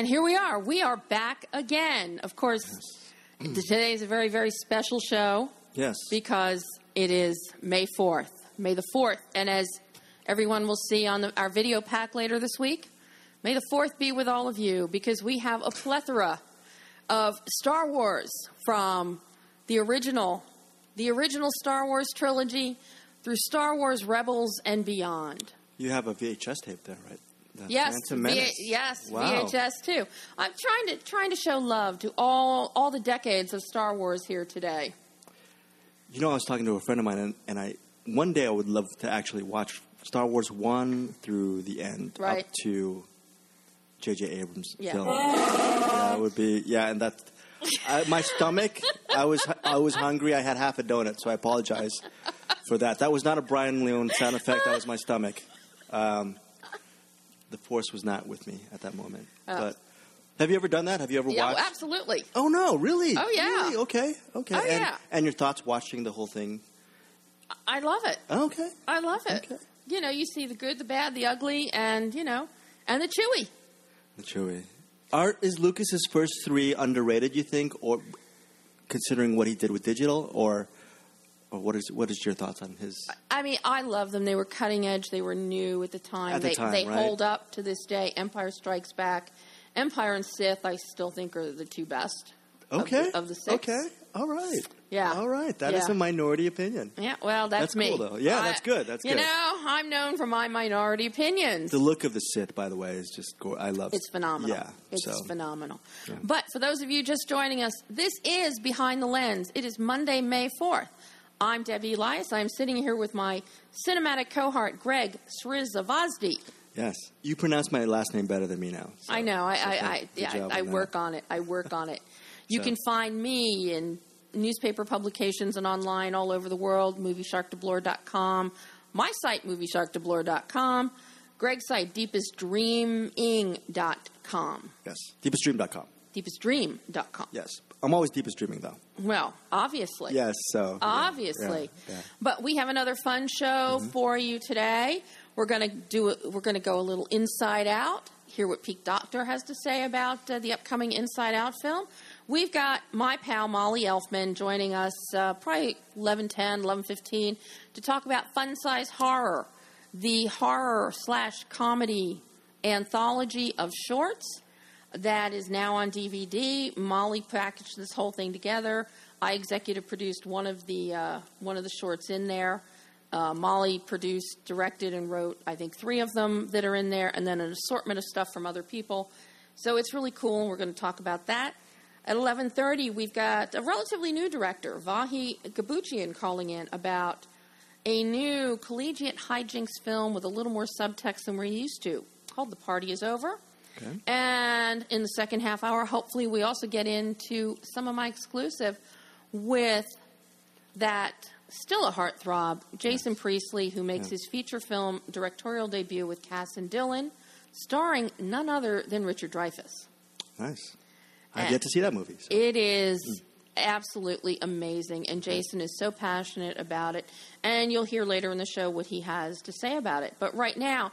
And here we are. We are back again. Of course, Hmm. today is a very, very special show Yes. because it is May 4th. May the 4th. And as everyone will see on the, our video pack later this week, May the 4th be with all of you because we have a plethora of Star Wars from the original, the original Star Wars trilogy through Star Wars Rebels and beyond. You have a VHS tape there, right? The Yes, V- yes, Wow. VHS too. I'm trying to trying to show love to all all the decades of Star Wars here today. You know, I was talking to a friend of mine, and, and I one day I would love to actually watch Star Wars one through the end, Right. up to J.J. Abrams' Yeah. film. that would be yeah, and that I, my stomach. I was I was hungry. I had half a donut, so I apologize for that. That was not a Brian Leon sound effect. That was my stomach. Um, the force was not with me at that moment. Oh. But have you ever done that? Have you ever Yeah, oh, watched? Oh, absolutely. Oh no, really? Oh, yeah. Really? Okay, okay. Oh, and, yeah. and your thoughts watching the whole thing? I love it. Oh, okay. I love it. Okay. You know, you see the good, the bad, the ugly, and you know, and the chewy. The chewy. Are is Lucas's first three underrated? You think, or considering what he did with digital, or or what is what is your thoughts on his? I mean, I love them. They were cutting edge. They were new at the time. At the they time, they right. hold up to this day. Empire Strikes Back, Empire and Sith. I still think are the two best. of Okay, the- of the six. Okay, all right. Yeah. all right. That is Yeah. a minority opinion. Yeah, well, that's, That's me. cool, though. Yeah, I- that's good. That's you good. You know, I'm known for my minority opinions. The look of the Sith, by the way, is just go- I love. It. It's phenomenal. Yeah, It's so phenomenal. Yeah. But for those of you just joining us, this is Behind the Lens. It is Monday, May 4th. I'm Debbie Elias. I'm sitting here with my cinematic cohort, Greg Srisavasdi. yes, you pronounce my last name better than me now. so- I know. I, so I, I, yeah, I, that. work on it. I work on it. You So- can find me in newspaper publications and online all over the world, moviesharkdeblore.com, my site, moviesharkdeblore.com, Greg's site, deepestdreaming.com, Yes, deepestdream.com. deepestdream.com. Yes, I'm always deepest dreaming though. Well, obviously. Yes, so Obviously. yeah, yeah. But we have another fun show for you today. We're going to do it, we're going to go a little inside out, hear what Pete Docter has to say about uh, the upcoming Inside Out film. We've got my pal Mali Elfman joining us uh, probably 11:10, 11:15 to talk about Fun Size Horror, the horror slash comedy anthology of shorts that is now on DVD. Mali packaged this whole thing together. I executive produced one of the uh, one of the shorts in there. Uh, Molly produced, directed, and wrote I think three of them that are in there, and then an assortment of stuff from other people. So it's really cool. and We're going to talk about that. At 11:30, we've got a relatively new director, Vahe Gabuchian, calling in about a new collegiate hijinks film with a little more subtext than we're used to, called "The Party Is Over." Okay. And in the second half hour, hopefully, we also get into some of my exclusive with that still a heartthrob, Jason Priestley, who makes Yeah. his feature film directorial debut with Cas and Dylan, starring none other than Richard Dreyfuss. Nice. I've And- yet to see that movie. so- It is hmm. absolutely amazing, and Jason is so passionate about it. And you'll hear later in the show what he has to say about it. But right now,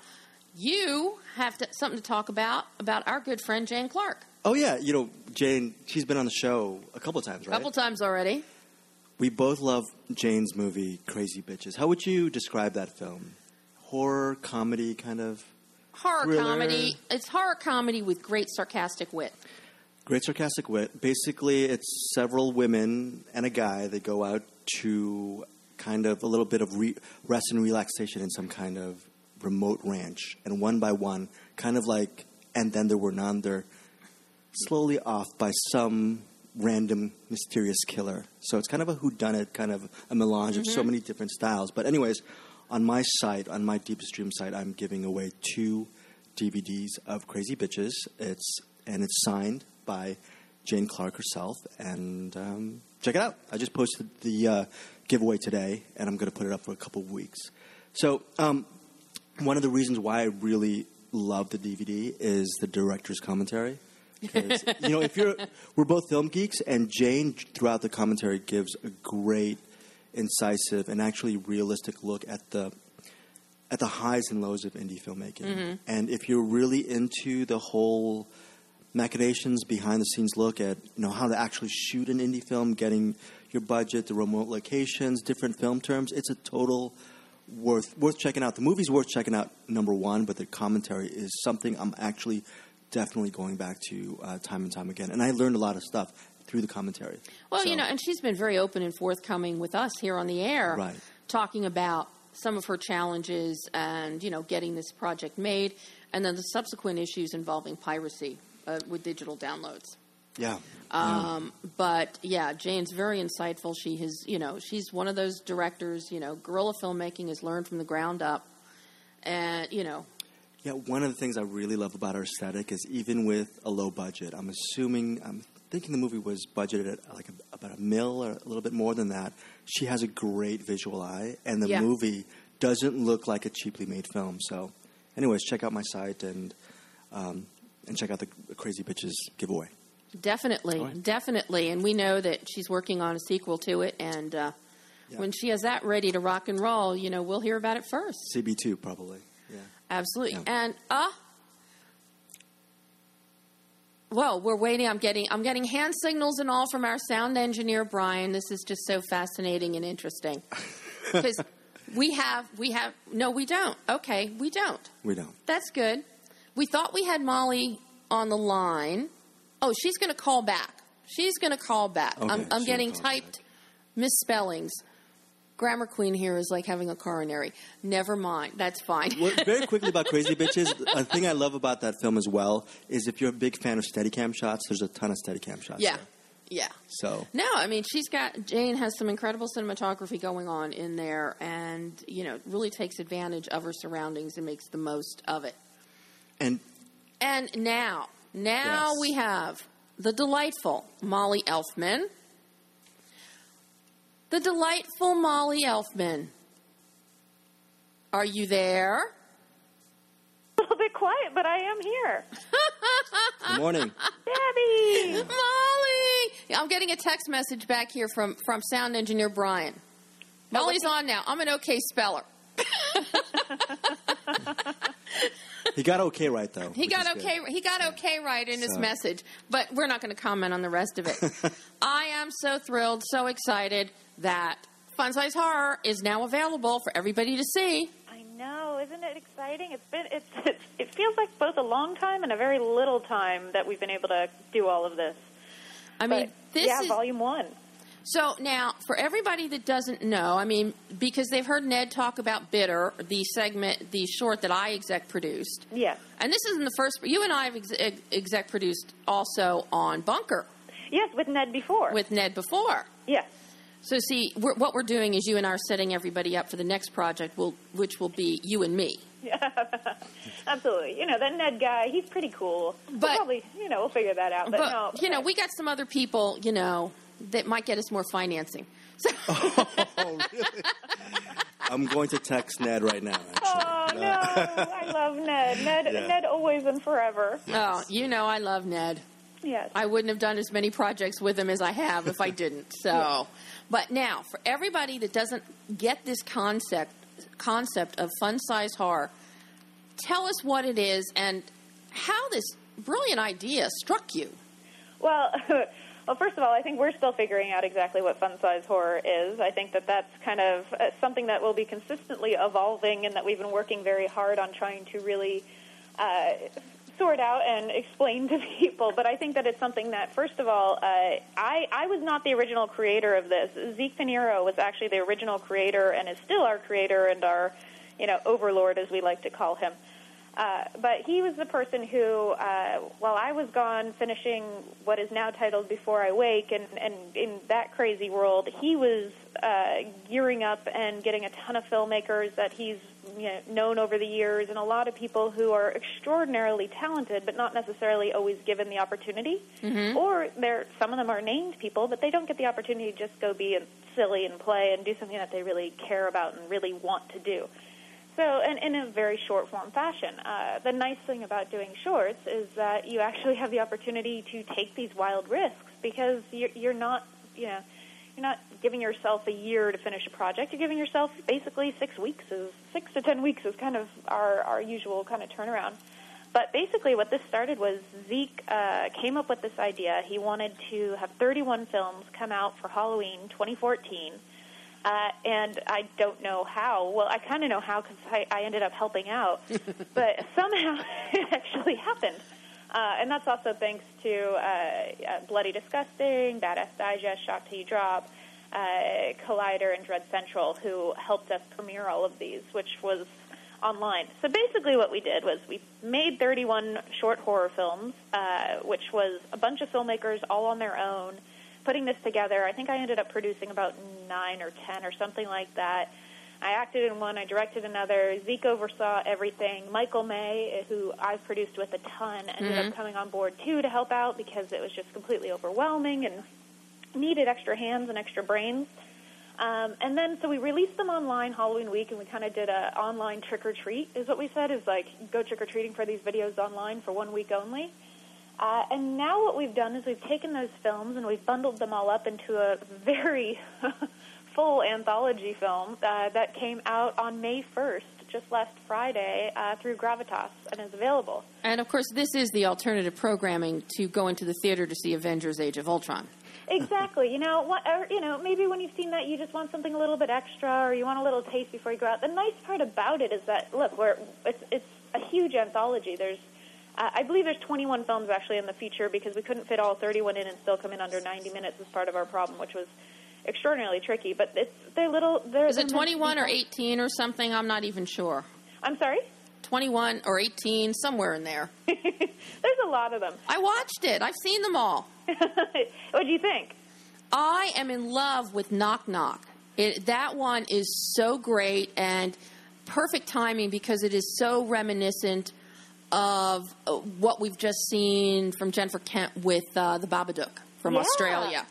you have to, something to talk about about our good friend Jane Clark. Oh yeah, you know Jane. She's been on the show a couple times, A right? couple times already. We both love Jane's movie Crazy Bitches. How would you describe that film? Horror, comedy, kind of Horror Thriller. comedy. It's horror comedy with great sarcastic wit. great sarcastic wit. Basically, it's several women and a guy that go out to kind of a little bit of re- rest and relaxation in some kind of remote ranch, and one by one, kind of like, and then there were none. They're slowly off by some random mysterious killer. So it's kind of a whodunit, kind of a melange of so many different styles. But anyways, on my site, on my Deepest Dream site, I'm giving away two DVDs of Crazy Bitches. It's and it's signed by Jane Clark herself, and um, check it out. I just posted the uh, giveaway today, and I'm going to put it up for a couple of weeks. So, um, one of the reasons why I really love the DVD is the director's commentary. 'Cause, you know, if you're, we're both film geeks, and Jane throughout the commentary gives a great, incisive, and actually realistic look at the at the highs and lows of indie filmmaking. Mm-hmm. And if you're really into the whole machinations behind the scenes look at you know how to actually shoot an indie film, getting your budget, the remote locations, different film terms, it's a total worth worth checking out. The movie's worth checking out number one, but the commentary is something I'm actually definitely going back to uh, time and time again. And I learned a lot of stuff through the commentary. Well, So- you know, and she's been very open and forthcoming with us here on the air, Right. talking about some of her challenges and you know getting this project made, and then the subsequent issues involving piracy uh, with digital downloads. Yeah. Um, but yeah, Jane's very insightful. She has, you know, she's one of those directors. You know, guerrilla filmmaking is learned from the ground up, and you know, Yeah, one of the things I really love about her aesthetic is even with a low budget, I'm assuming, I'm thinking the movie was budgeted at like a, about a mil or a little bit more than that. She has a great visual eye, and the Yeah. movie doesn't look like a cheaply made film. So, anyways, check out my site and um, and check out the Crazy Bitches giveaway. Definitely, definitely, and we know that she's working on a sequel to it. And uh, Yeah. when she has that ready to rock and roll, you know, we'll hear about it first. CB2 probably. Yeah. Absolutely, Yeah. and uh well, we're waiting. I'm getting I'm getting hand signals and all from our sound engineer Brian. This is just so fascinating and interesting because we have we have no, we don't. Okay, we don't. We don't. That's good. We thought we had Mali on the line. Oh, she's going to call back. She's going to call back. Okay, I'm, I'm getting typed misspellings. Grammar Queen here is like having a coronary. Never mind. That's fine. Well, very quickly about Crazy Bitches, a thing I love about that film as well is if you're a big fan of Steadicam shots, there's a ton of Steadicam shots. yeah. there. Yeah. So No, I mean she's got Jane has some incredible cinematography going on in there, and you know really takes advantage of her surroundings and makes the most of it. and And now, now Yes. we have the delightful Mali Elfman. The delightful Mali Elfman. Are you there? a little bit quiet, but I am here. good morning. Debbie! Mali! I'm getting a text message back here from, from sound engineer Brian. Oh, Mali's on now. I'm an okay speller. He got okay right though. He got is good. okay. He got okay right in his message, but we're not going to comment on the rest of it. I am so thrilled, so excited that Fun Size Horror is now available for everybody to see. I know, isn't it exciting? It's been it's, it's it feels like both a long time and a very little time that we've been able to do all of this. I mean, But, this yeah, is volume one. So now for everybody that doesn't know. I mean, because they've heard Ned talk about Bitter, the segment, the short that I exec produced, Yes, and this isn't the first. You and I have exec, exec produced also on Bunker yes, with Ned before. with Ned before. yes, So, see, we're, what we're doing is you and I are setting everybody up for the next project, will, which will be you and me. absolutely. You know that Ned guy, he's pretty cool. We'll But- probably, you know, we'll figure that out. But, But, no, you know, we got some other people, you know, that might get us more financing. So, Oh, really? I'm going to text Ned right now. Actually. Oh no, I love Ned. Ned, Yeah. Ned, always and forever. oh, you know, I love Ned. Yes. I wouldn't have done as many projects with him as I have if I didn't. So, but now for everybody that doesn't get this concept concept of fun size horror, tell us what it is and how this brilliant idea struck you. Well, well, first of all, I think we're still figuring out exactly what fun size horror is. I think that that's kind of uh, something that will be consistently evolving, and that we've been working very hard on trying to really uh, sort out and explain to people. But I think that it's something that, first of all, uh, I I was not the original creator of this. Zeke Pinheiro was actually the original creator, and is still our creator and our, you know, overlord as we like to call him. But he was the person who, uh, while I was gone finishing what is now titled Before I Wake, and, and in that crazy world, he was uh, gearing up and getting a ton of filmmakers that he's you know, known over the years, and a lot of people who are extraordinarily talented, but not necessarily always given the opportunity. Mm-hmm. Or they're some of them are named people, but they don't get the opportunity to just go be silly and play and do something that they really care about and really want to do. So, and in a very short form fashion. Uh, the nice thing about doing shorts is that you actually have the opportunity to take these wild risks because you're, you're not, you know, you're not giving yourself a year to finish a project. You're giving yourself basically six weeks. Is six to ten weeks is kind of our our usual kind of turnaround. But basically, what this started was Zeke uh, came up with this idea. He wanted to have 31 films come out for Halloween 2014 uh, and I don't know how. Well, I kind of know how because I, I ended up helping out, but somehow it actually happened. Uh, and that's also thanks to uh, uh, Bloody Disgusting, Badass Digest, Shock Till You Drop, uh, Collider, and Dread Central, who helped us premiere all of these, which was online. So basically, what we did was we made 31 short horror films, uh, which was a bunch of filmmakers all on their own putting this together, I think I ended up producing about nine or ten or something like that. I acted in one, I directed another. Zeke oversaw everything. Michael May, who I've produced with a ton, ended Mhm. up coming on board too to help out because it was just completely overwhelming and needed extra hands and extra brains. Um, and then, so we released them online Halloween week, and we kind of did a online trick or treat, is what we said, is like go trick or treating for these videos online for one week only. Uh, and now what we've done is we've taken those films and we've bundled them all up into a very full anthology film uh, that came out on May 1st, just last Friday, uh, through Gravitas and is available. And of course, this is the alternative programming to go into the theater to see Avengers: Age of Ultron. Exactly. You know, what, or, you know, maybe when you've seen that, you just want something a little bit extra, or you want a little taste before you go out. The nice part about it is that look, we're it's it's a huge anthology. There's I believe there's 21 films actually in the feature because we couldn't fit all 31 in and still come in under 90 minutes as part of our problem, which was extraordinarily tricky. But it's they're little. They're, Is it they're meant to be 21 or 18 or something? I'm not even sure. I'm sorry. 21 or 18, somewhere in there. there's a lot of them. I watched it. I've seen them all. what do you think? I am in love with Knock Knock. It, that one is so great and perfect timing because it is so reminiscent of uh, what we've just seen from Jennifer Kent with uh, the Babadook from Yeah. Australia.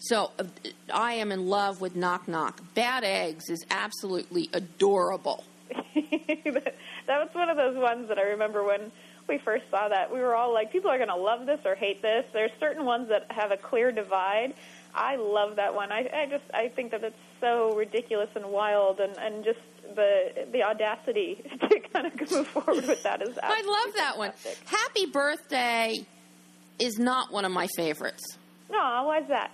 So uh, I am in love with Knock Knock. Bad Eggs is absolutely adorable. that was one of those ones that I remember when we first saw that. We were all like, people are going to love this or hate this. There's certain ones that have a clear divide. I love that one. I, I just I think that it's so ridiculous and wild, and, and just the the audacity to kind of move forward with that is. I love that one. Happy Birthday is not one of my favorites. No, why's that?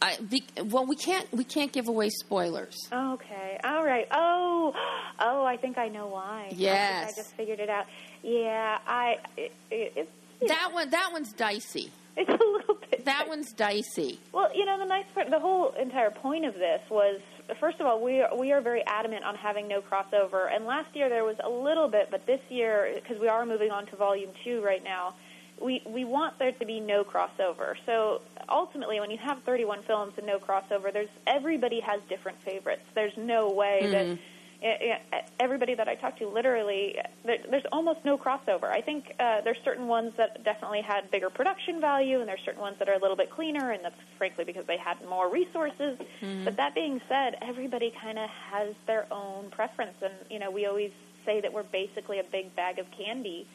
I, be, well, we can't we can't give away spoilers. Okay, all right. Oh, oh, I think I know why. I Yes. I just figured it out. Yeah, I. It, it, it's That one that one's dicey. It's a little bit. That one's dicey. Well, you know, the nice part, the whole entire point of this was, first of all, we are, we are very adamant on having no crossover. And last year there was a little bit, but this year, because we are moving on to volume two right now, we we want there to be no crossover. So ultimately, when you have 31 films and no crossover, there's everybody has different favorites. There's no way that. Mm-hmm. Eh, eh, Everybody that I talked to, literally, there, there's almost no crossover. I think uh, there's certain ones that definitely had bigger production value, and there's certain ones that are a little bit cleaner, and that's frankly because they had more resources. But that being said, everybody kind of has their own preference, and you know, we always say that we're basically a big bag of candy,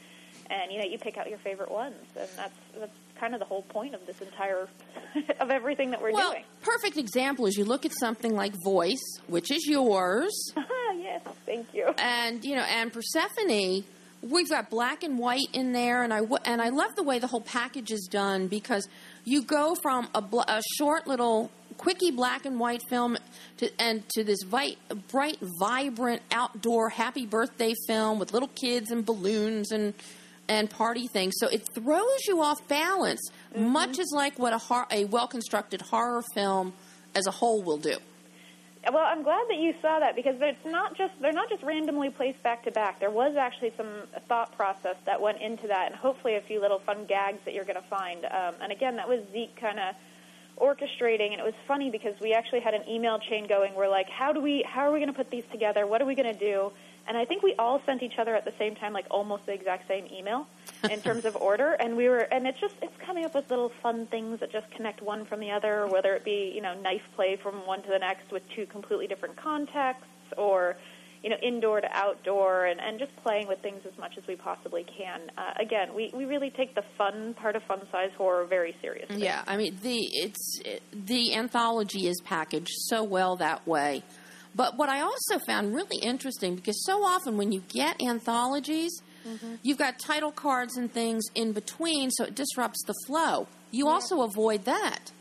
and you know, you pick out your favorite ones, and that's that's kind of the whole point of this entire of everything that we're Well, doing. perfect example is you look at something like Voice, which is yours, Ah yes, thank you. and you know, and Persephone. We've got black and white in there, and I w- and I love the way the whole package is done because you go from a, bl- a short little quickie black and white film to and to this vi- bright, vibrant outdoor happy birthday film with little kids and balloons and and party things. So it throws you off balance, much as like what a hor- a well constructed horror film as a whole will do. well, I'm glad that you saw that because it's not just they're not just randomly placed back to back. There was actually some thought process that went into that, and hopefully a few little fun gags that you're going to find. Um, and again, that was Zeke kind of orchestrating, and it was funny because we actually had an email chain going. We're like, how do we how are we going to put these together? What are we going to do? And I think we all sent each other at the same time, like almost the exact same email in terms of order. And we were, and it's just, it's coming up with little fun things that just connect one from the other, whether it be, you know, knife play from one to the next with two completely different contexts or, you know, indoor to outdoor and, and just playing with things as much as we possibly can. Uh, again, we, we really take the fun part of fun size horror very seriously. Yeah, I mean the it's it, the anthology is packaged so well that way. But what I also found really interesting because so often when you get anthologies, mm-hmm. you've got title cards and things in between, so it disrupts the flow. You yeah. also avoid that.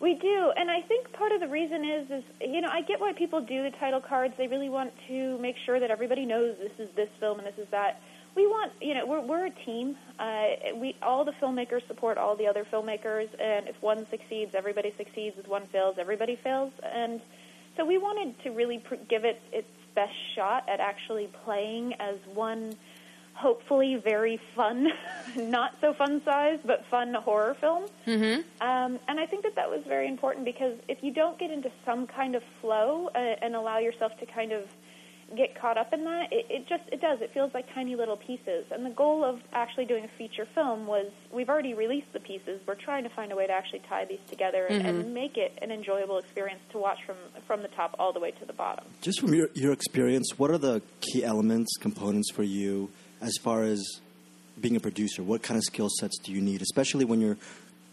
We do, and I think part of the reason is, is you know, I get why people do the title cards. They really want to make sure that everybody knows this is this film and this is that. We want, you know, we're we're a team. Uh, we all the filmmakers support all the other filmmakers, and if one succeeds, everybody succeeds. If one fails, everybody fails, and so we wanted to really pr- give it its best shot at actually playing as one hopefully very fun, not so fun size, but fun horror film. Mm-hmm. Um, and I think that that was very important because if you don't get into some kind of flow uh, and allow yourself to kind of get caught up in that, it, it just it does. It feels like tiny little pieces. And the goal of actually doing a feature film was we've already released the pieces. We're trying to find a way to actually tie these together and, mm-hmm. and make it an enjoyable experience to watch from from the top all the way to the bottom. Just from your your experience, what are the key elements, components for you as far as being a producer? What kind of skill sets do you need, especially when you're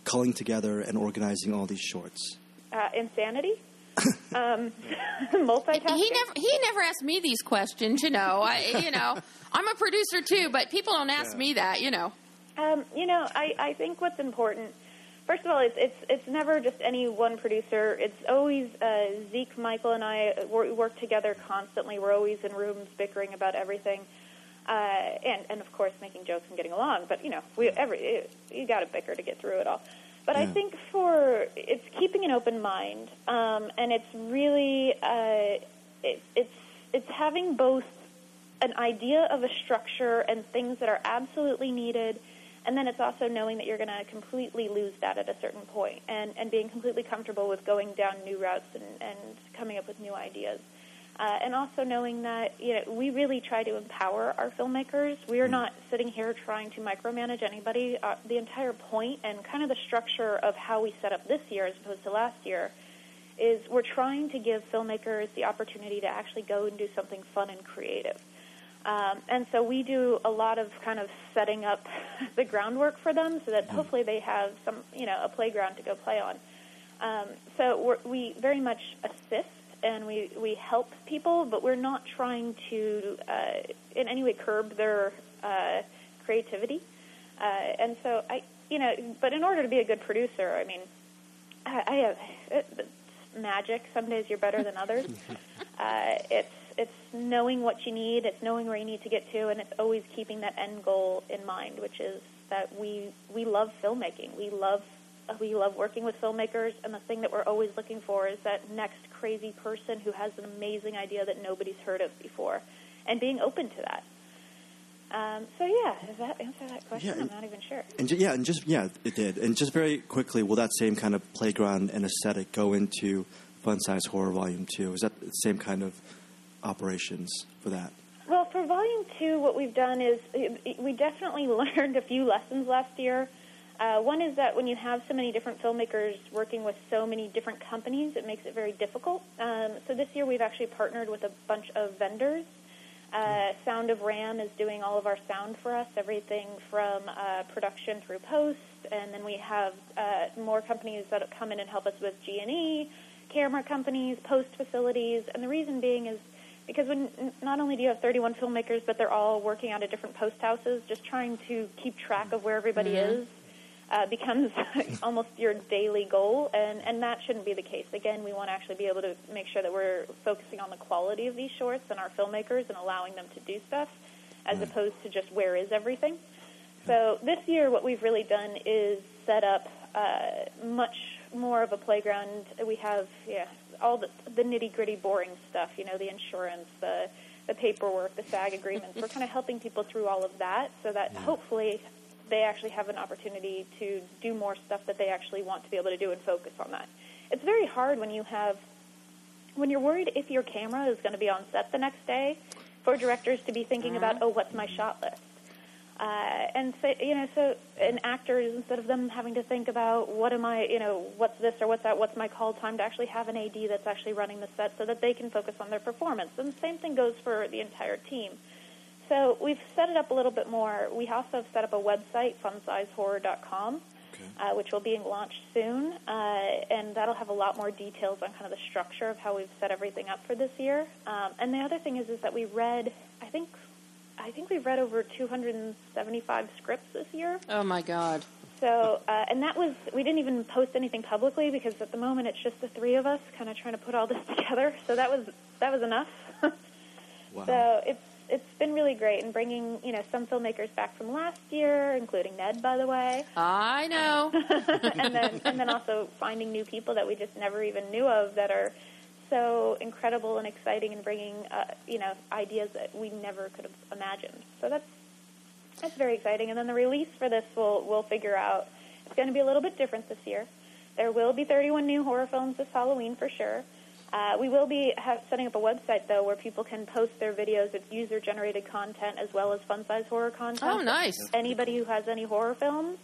culling together and organizing all these shorts? Uh, insanity um, multitasking. He never he never asked me these questions. You know, I you know I'm a producer too, but people don't ask yeah. me that. You know. Um, you know, I I think what's important. First of all, it's it's it's never just any one producer. It's always uh, Zeke, Michael, and I we work together constantly. We're always in rooms bickering about everything, uh, and and of course making jokes and getting along. But you know, we every you got to bicker to get through it all. But yeah. I think for it's keeping an open mind, um, and it's really uh, it, it's it's having both an idea of a structure and things that are absolutely needed, and then it's also knowing that you're going to completely lose that at a certain point, and and being completely comfortable with going down new routes and and coming up with new ideas. Uh, and also knowing that you know we really try to empower our filmmakers. We are mm. not sitting here trying to micromanage anybody. Uh, the entire point and kind of the structure of how we set up this year as opposed to last year is we're trying to give filmmakers the opportunity to actually go and do something fun and creative. Um, and so we do a lot of kind of setting up the groundwork for them so that mm. hopefully they have some, you know, a playground to go play on. Um, so we very much assist and we, we help people, but we're not trying to uh, in any way curb their uh, creativity. Uh, and so I, you know, but in order to be a good producer, I mean, I, I have it's magic. Some days you're better than others. uh, it's it's knowing what you need, it's knowing where you need to get to, and it's always keeping that end goal in mind, which is that we we love filmmaking. We love we love working with filmmakers, and the thing that we're always looking for is that next crazy person who has an amazing idea that nobody's heard of before, and being open to that. Um, so yeah, does that answer that question? Yeah, and, I'm not even sure. And yeah, and just yeah, it did. And just very quickly, will that same kind of playground and aesthetic go into Fun Size Horror Volume Two? Is that the same kind of operations for that? Well, for Volume Two, what we've done is we definitely learned a few lessons last year. Uh, one is that when you have so many different filmmakers working with so many different companies, it makes it very difficult. Um, so this year we've actually partnered with a bunch of vendors. Uh, Sound of Ram is doing all of our sound for us, everything from uh, production through post, and then we have uh, more companies that come in and help us with G&E, camera companies, post facilities, and the reason being is because when not only do you have 31 filmmakers, but they're all working out of different post houses, just trying to keep track of where everybody mm-hmm. is uh, becomes almost your daily goal, and, and that shouldn't be the case. Again, we want to actually be able to make sure that we're focusing on the quality of these shorts and our filmmakers and allowing them to do stuff as mm. opposed to just where is everything. So this year, what we've really done is set up uh, much more of a playground. We have yeah all the, the nitty gritty, boring stuff. You know, the insurance, the the paperwork, the SAG agreements. We're kind of helping people through all of that, so that hopefully they actually have an opportunity to do more stuff that they actually want to be able to do and focus on that. It's very hard when you have when you're worried if your camera is going to be on set the next day for directors to be thinking about, oh, what's my shot list? Uh, and so, you know, so and actors instead of them having to think about what am I, you know, what's this or what's that, what's my call time, to actually have an AD that's actually running the set so that they can focus on their performance. And the same thing goes for the entire team. So we've set it up a little bit more. We also have set up a website, funsizehorror.com, Okay. uh, which will be launched soon, uh, and that'll have a lot more details on kind of the structure of how we've set everything up for this year. Um, and the other thing is, is that we read, I think, I think we've read over 275 scripts this year. Oh my God. So, uh, and that was, we didn't even post anything publicly because at the moment it's just the three of us kind of trying to put all this together. So that was, that was enough. Wow. So it's, it's been really great and bringing, you know, some filmmakers back from last year, including Ned, by the way. I know. and then, and then also finding new people that we just never even knew of that are so incredible and exciting and bringing, uh, you know, ideas that we never could have imagined. So that's, that's very exciting. And then the release for this will we'll figure out. It's going to be a little bit different this year. There will be 31 new horror films this Halloween for sure. Uh, we will be have, setting up a website though where people can post their videos. It's user-generated content as well as fun-size horror content. Oh, nice. Anybody who has any horror films,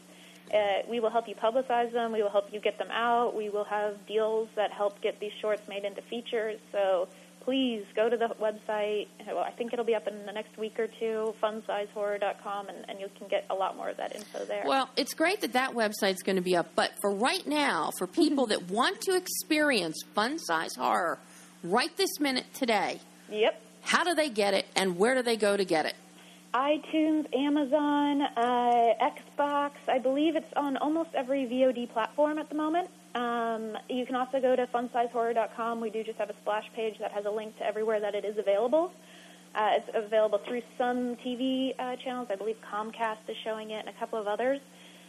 uh, we will help you publicize them. We will help you get them out. We will have deals that help get these shorts made into features. So please go to the website. Well, I think it'll be up in the next week or two, funsizehorror.com, and, and you can get a lot more of that info there. Well, it's great that that website's going to be up, but for right now, for people that want to experience fun size horror right this minute today, yep. how do they get it and where do they go to get it? iTunes, Amazon, uh, Xbox. I believe it's on almost every VOD platform at the moment. Um, you can also go to funsizehorror.com. We do just have a splash page that has a link to everywhere that it is available. Uh, it's available through some TV uh, channels. I believe Comcast is showing it and a couple of others.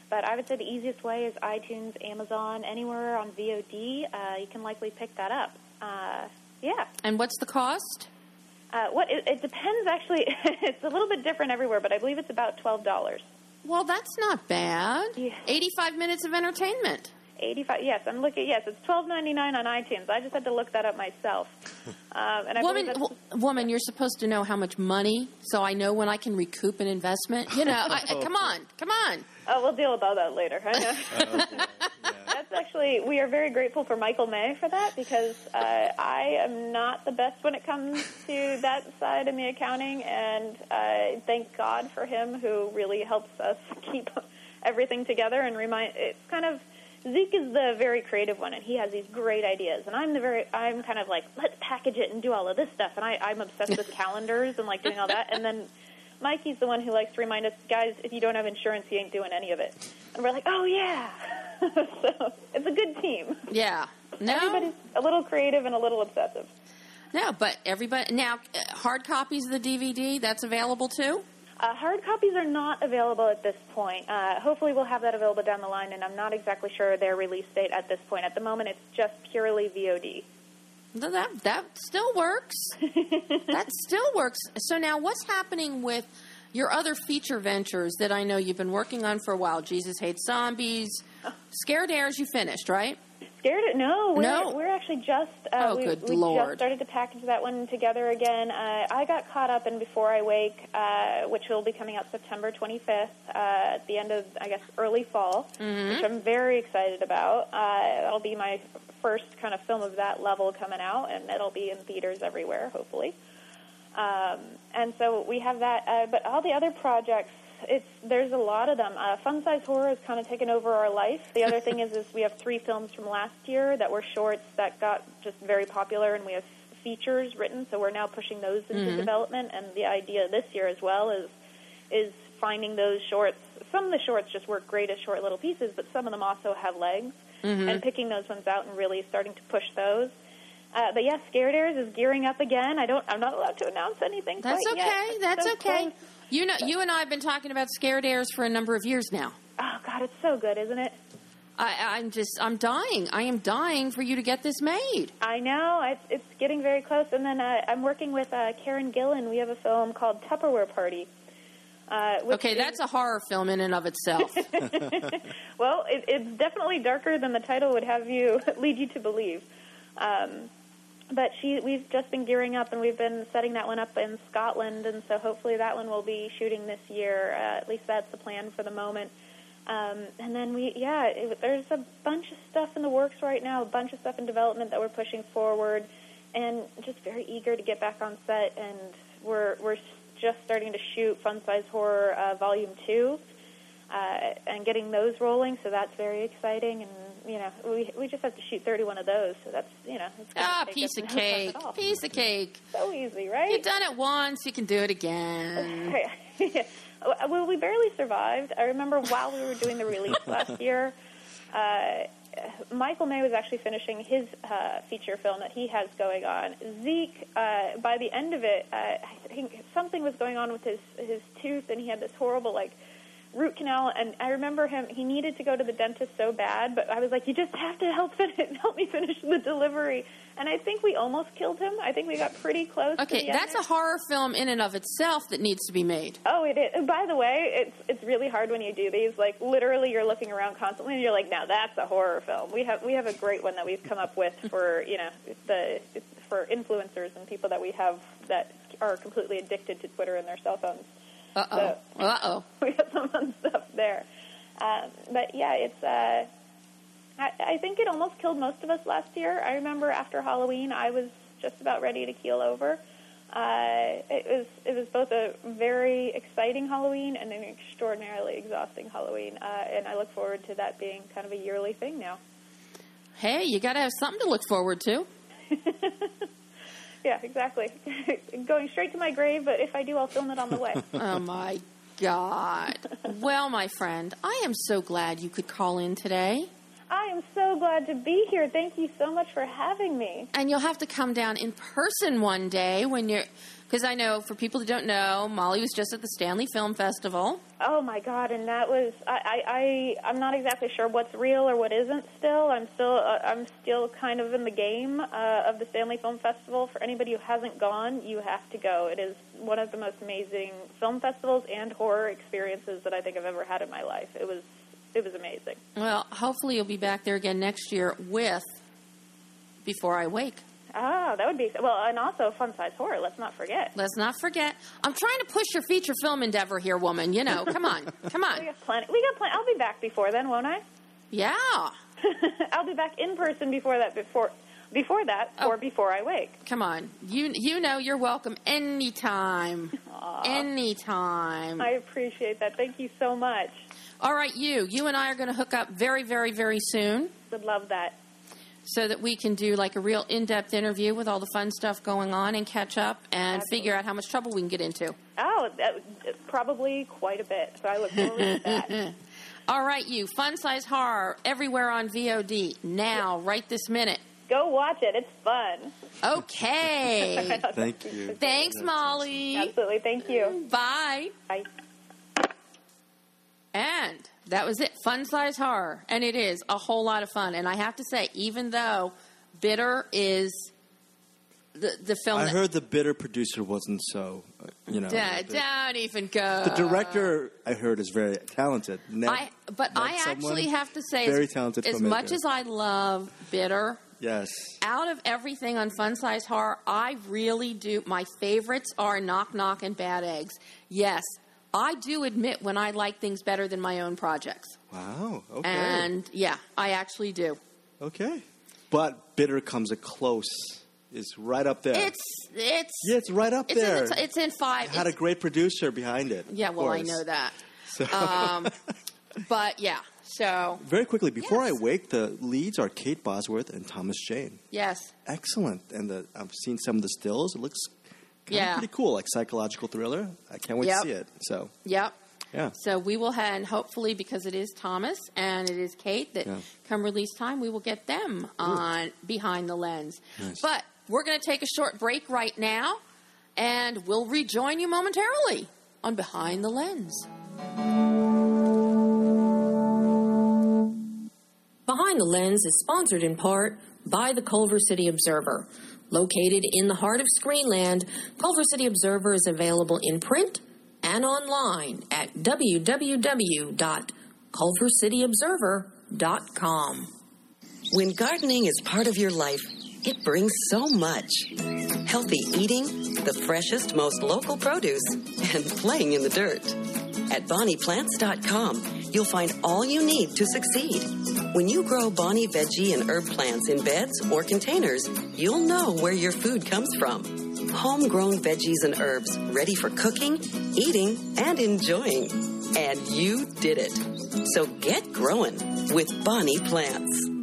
But I would say the easiest way is iTunes, Amazon, anywhere on VOD. Uh, you can likely pick that up. Uh, yeah. And what's the cost? Uh, what it, it depends. Actually, it's a little bit different everywhere, but I believe it's about twelve dollars. Well, that's not bad. Yeah. 85 minutes of entertainment. Eighty-five. Yes, I'm looking. Yes, it's twelve ninety-nine on iTunes. I just had to look that up myself. Um, and I Woman, w- woman, you're supposed to know how much money, so I know when I can recoup an investment. You know, I, I- come on, come on. oh, we'll deal with all that later. I know. Oh, yeah. That's actually we are very grateful for Michael May for that because uh, I am not the best when it comes to that side in the accounting, and uh, thank God for him who really helps us keep everything together and remind. It's kind of Zeke is the very creative one, and he has these great ideas, and I'm the very I'm kind of like let's package it and do all of this stuff, and I, I'm obsessed with calendars and like doing all that, and then. Mikey's the one who likes to remind us, guys, if you don't have insurance, you ain't doing any of it. And we're like, oh, yeah. so it's a good team. Yeah. No, Everybody's a little creative and a little obsessive. no, but everybody now hard copies of the DVD that's available too. Uh, hard copies are not available at this point. Uh, hopefully, we'll have that available down the line, and I'm not exactly sure their release date at this point. At the moment, it's just purely VOD. Th- That that still works. that still works. So now, what's happening with your other feature ventures that I know you've been working on for a while? Jesus hates zombies. Scared Airs, you finished, right? Scared it? No, we're, No. we're actually just uh, Oh, we, good we Lord. just started to package that one together again. Uh, I got caught up in Before I Wake, uh, which will be coming out September 25th uh, at the end of I guess early fall, Mm-hmm. which I'm very excited about. Uh, that'll be my first kind of film of that level coming out, and it'll be in theaters everywhere, hopefully. Um, and so we have that, uh, but all the other projects, it's there's a lot of them. Uh, Fun Size Horror has kind of taken over our life. The other thing is, is we have three films from last year that were shorts that got just very popular, and we have features written. So we're now pushing those into development. And the idea this year as well is is finding those shorts. Some of the shorts just work great as short little pieces, but some of them also have legs. And picking those ones out and really starting to push those. Uh, but yes, Scared Airs is gearing up again. I don't. I'm not allowed to announce anything. That's quite okay. Yet. That's so okay. close. You know, you and I have been talking about Scared Airs for a number of years now. Oh God, it's so good, isn't it? I, I'm just, I'm dying. I am dying for you to get this made. I know it's it's getting very close. And then uh, I'm working with uh, Karen Gillan. We have a film called Tupperware Party. Uh, Okay, is- that's a horror film in and of itself. well, it, it's definitely darker than the title would have you lead you to believe. Um, but she, we've just been gearing up, and we've been setting that one up in Scotland, and so hopefully that one will be shooting this year. Uh, at least that's the plan for the moment. Um, and then we, yeah, it, there's a bunch of stuff in the works right now, a bunch of stuff in development that we're pushing forward, and just very eager to get back on set. And we're we're just starting to shoot Fun Size Horror uh, Volume Two, uh, and getting those rolling. So that's very exciting. And you know, we we just have to shoot 31 of those. So that's you know, it's ah, piece of cake. Piece of cake. So easy, right? You've done it once, you can do it again. well, we barely survived. I remember while we were doing the release last year, uh, Michael May was actually finishing his uh, feature film that he has going on. Zeke, uh, by the end of it, uh, I think something was going on with his his tooth, and he had this horrible like root canal. And I remember him; he needed to go to the dentist so bad, but I was like, "You just have to help fin- help me finish the delivery." And I think we almost killed him. I think we got pretty close. to Okay, end that's there. a horror film in and of itself that needs to be made. Oh, it is. By the way, it's it's really hard when you do these. Like literally, you're looking around constantly, and you're like, "Now that's a horror film." We have we have a great one that we've come up with for you know the for influencers and people that we have that are completely addicted to Twitter and their cell phones. Uh oh. Uh oh. we got some fun stuff there. Um, but yeah, it's. Uh, I, I think it almost killed most of us last year. I remember after Halloween, I was just about ready to keel over. Uh, it was it was both a very exciting Halloween and an extraordinarily exhausting Halloween, uh, and I look forward to that being kind of a yearly thing now. Hey, you got to have something to look forward to. Yeah, exactly. Going straight to my grave, but if I do, I'll film it on the way. Oh my God. Well, my friend, I am so glad you could call in today. I am so glad to be here. Thank you so much for having me. And you'll have to come down in person one day when you're. Because I know for people that don't know, Mali was just at the Stanley Film Festival. Oh my god! And that was I I, I I'm not exactly sure what's real or what isn't. Still, I'm still uh, I'm still kind of in the game uh, of the Stanley Film Festival. For anybody who hasn't gone, you have to go. It is one of the most amazing film festivals and horror experiences that I think I've ever had in my life. It was it was amazing. Well, hopefully you'll be back there again next year with Before I Wake. Ah, that would be well, and also a Fun Size Horror. Let's not forget. Let's not forget. I'm trying to push your feature film endeavor here, woman. You know, come on. Come on. We got plenty. We got plenty. I'll be back before then, won't I? Yeah. I'll be back in person before that. Before before that, Oh. or before I wake. Come on. You you know you're welcome anytime. Anytime. I appreciate that. Thank you so much. All right, you. You and I are going to hook up very, very, very soon Would love that. so that we can do like a real in-depth interview with all the fun stuff going on and catch up and Absolutely. figure out how much trouble we can get into. Oh, that, probably quite a bit. So I look forward to that. All right, you. Fun size horror everywhere on VOD now, right this minute. Go watch it. It's fun. Okay. Thank you. Thanks, Mali. Absolutely. Thank you. Bye. Bye. And that was it. Fun size horror. And it is a whole lot of fun. And I have to say, even though Bitter is the, the film I that. heard the bitter producer wasn't so, uh, you know. Da- the, don't even go. the director I heard is very talented. Ned- I, but I actually have to say, very as, talented as filmmaker. much as I love Bitter, yes, out of everything on Fun Size Horror, I really do. My favorites are Knock Knock and Bad Eggs. Yes, I do admit when I like things better than my own projects. wow, okay, And yeah, I actually do. okay, but bitter comes a close. Is right up there. It's it's yeah, it's right up it's there. in, the, it's in five. It had a great producer behind it. yeah, well, I know that. So, Um, but yeah, so very quickly before Yes. I wake, the leads are Kate Bosworth and Thomas Jane. yes, Excellent, and the, I've seen some of the stills. It looks Yeah. of pretty cool, like psychological thriller. I can't wait Yep. to see it. So yep. yeah, So we will have, and hopefully, because it is Thomas and it is Kate that Yeah. come release time, we will get them on behind the lens. Nice. But we're going to take a short break right now, and we'll rejoin you momentarily on Behind the Lens. Behind the Lens is sponsored in part by the Culver City Observer. Located in the heart of Screenland, Culver City Observer is available in print and online at www.culvercityobserver.com. When gardening is part of your life, it brings so much. Healthy eating, the freshest, most local produce, and playing in the dirt. At BonniePlants.com, you'll find all you need to succeed. When you grow Bonnie veggie and herb plants in beds or containers, you'll know where your food comes from. Homegrown veggies and herbs ready for cooking, eating, and enjoying. And you did it. So get growing with Bonnie Plants.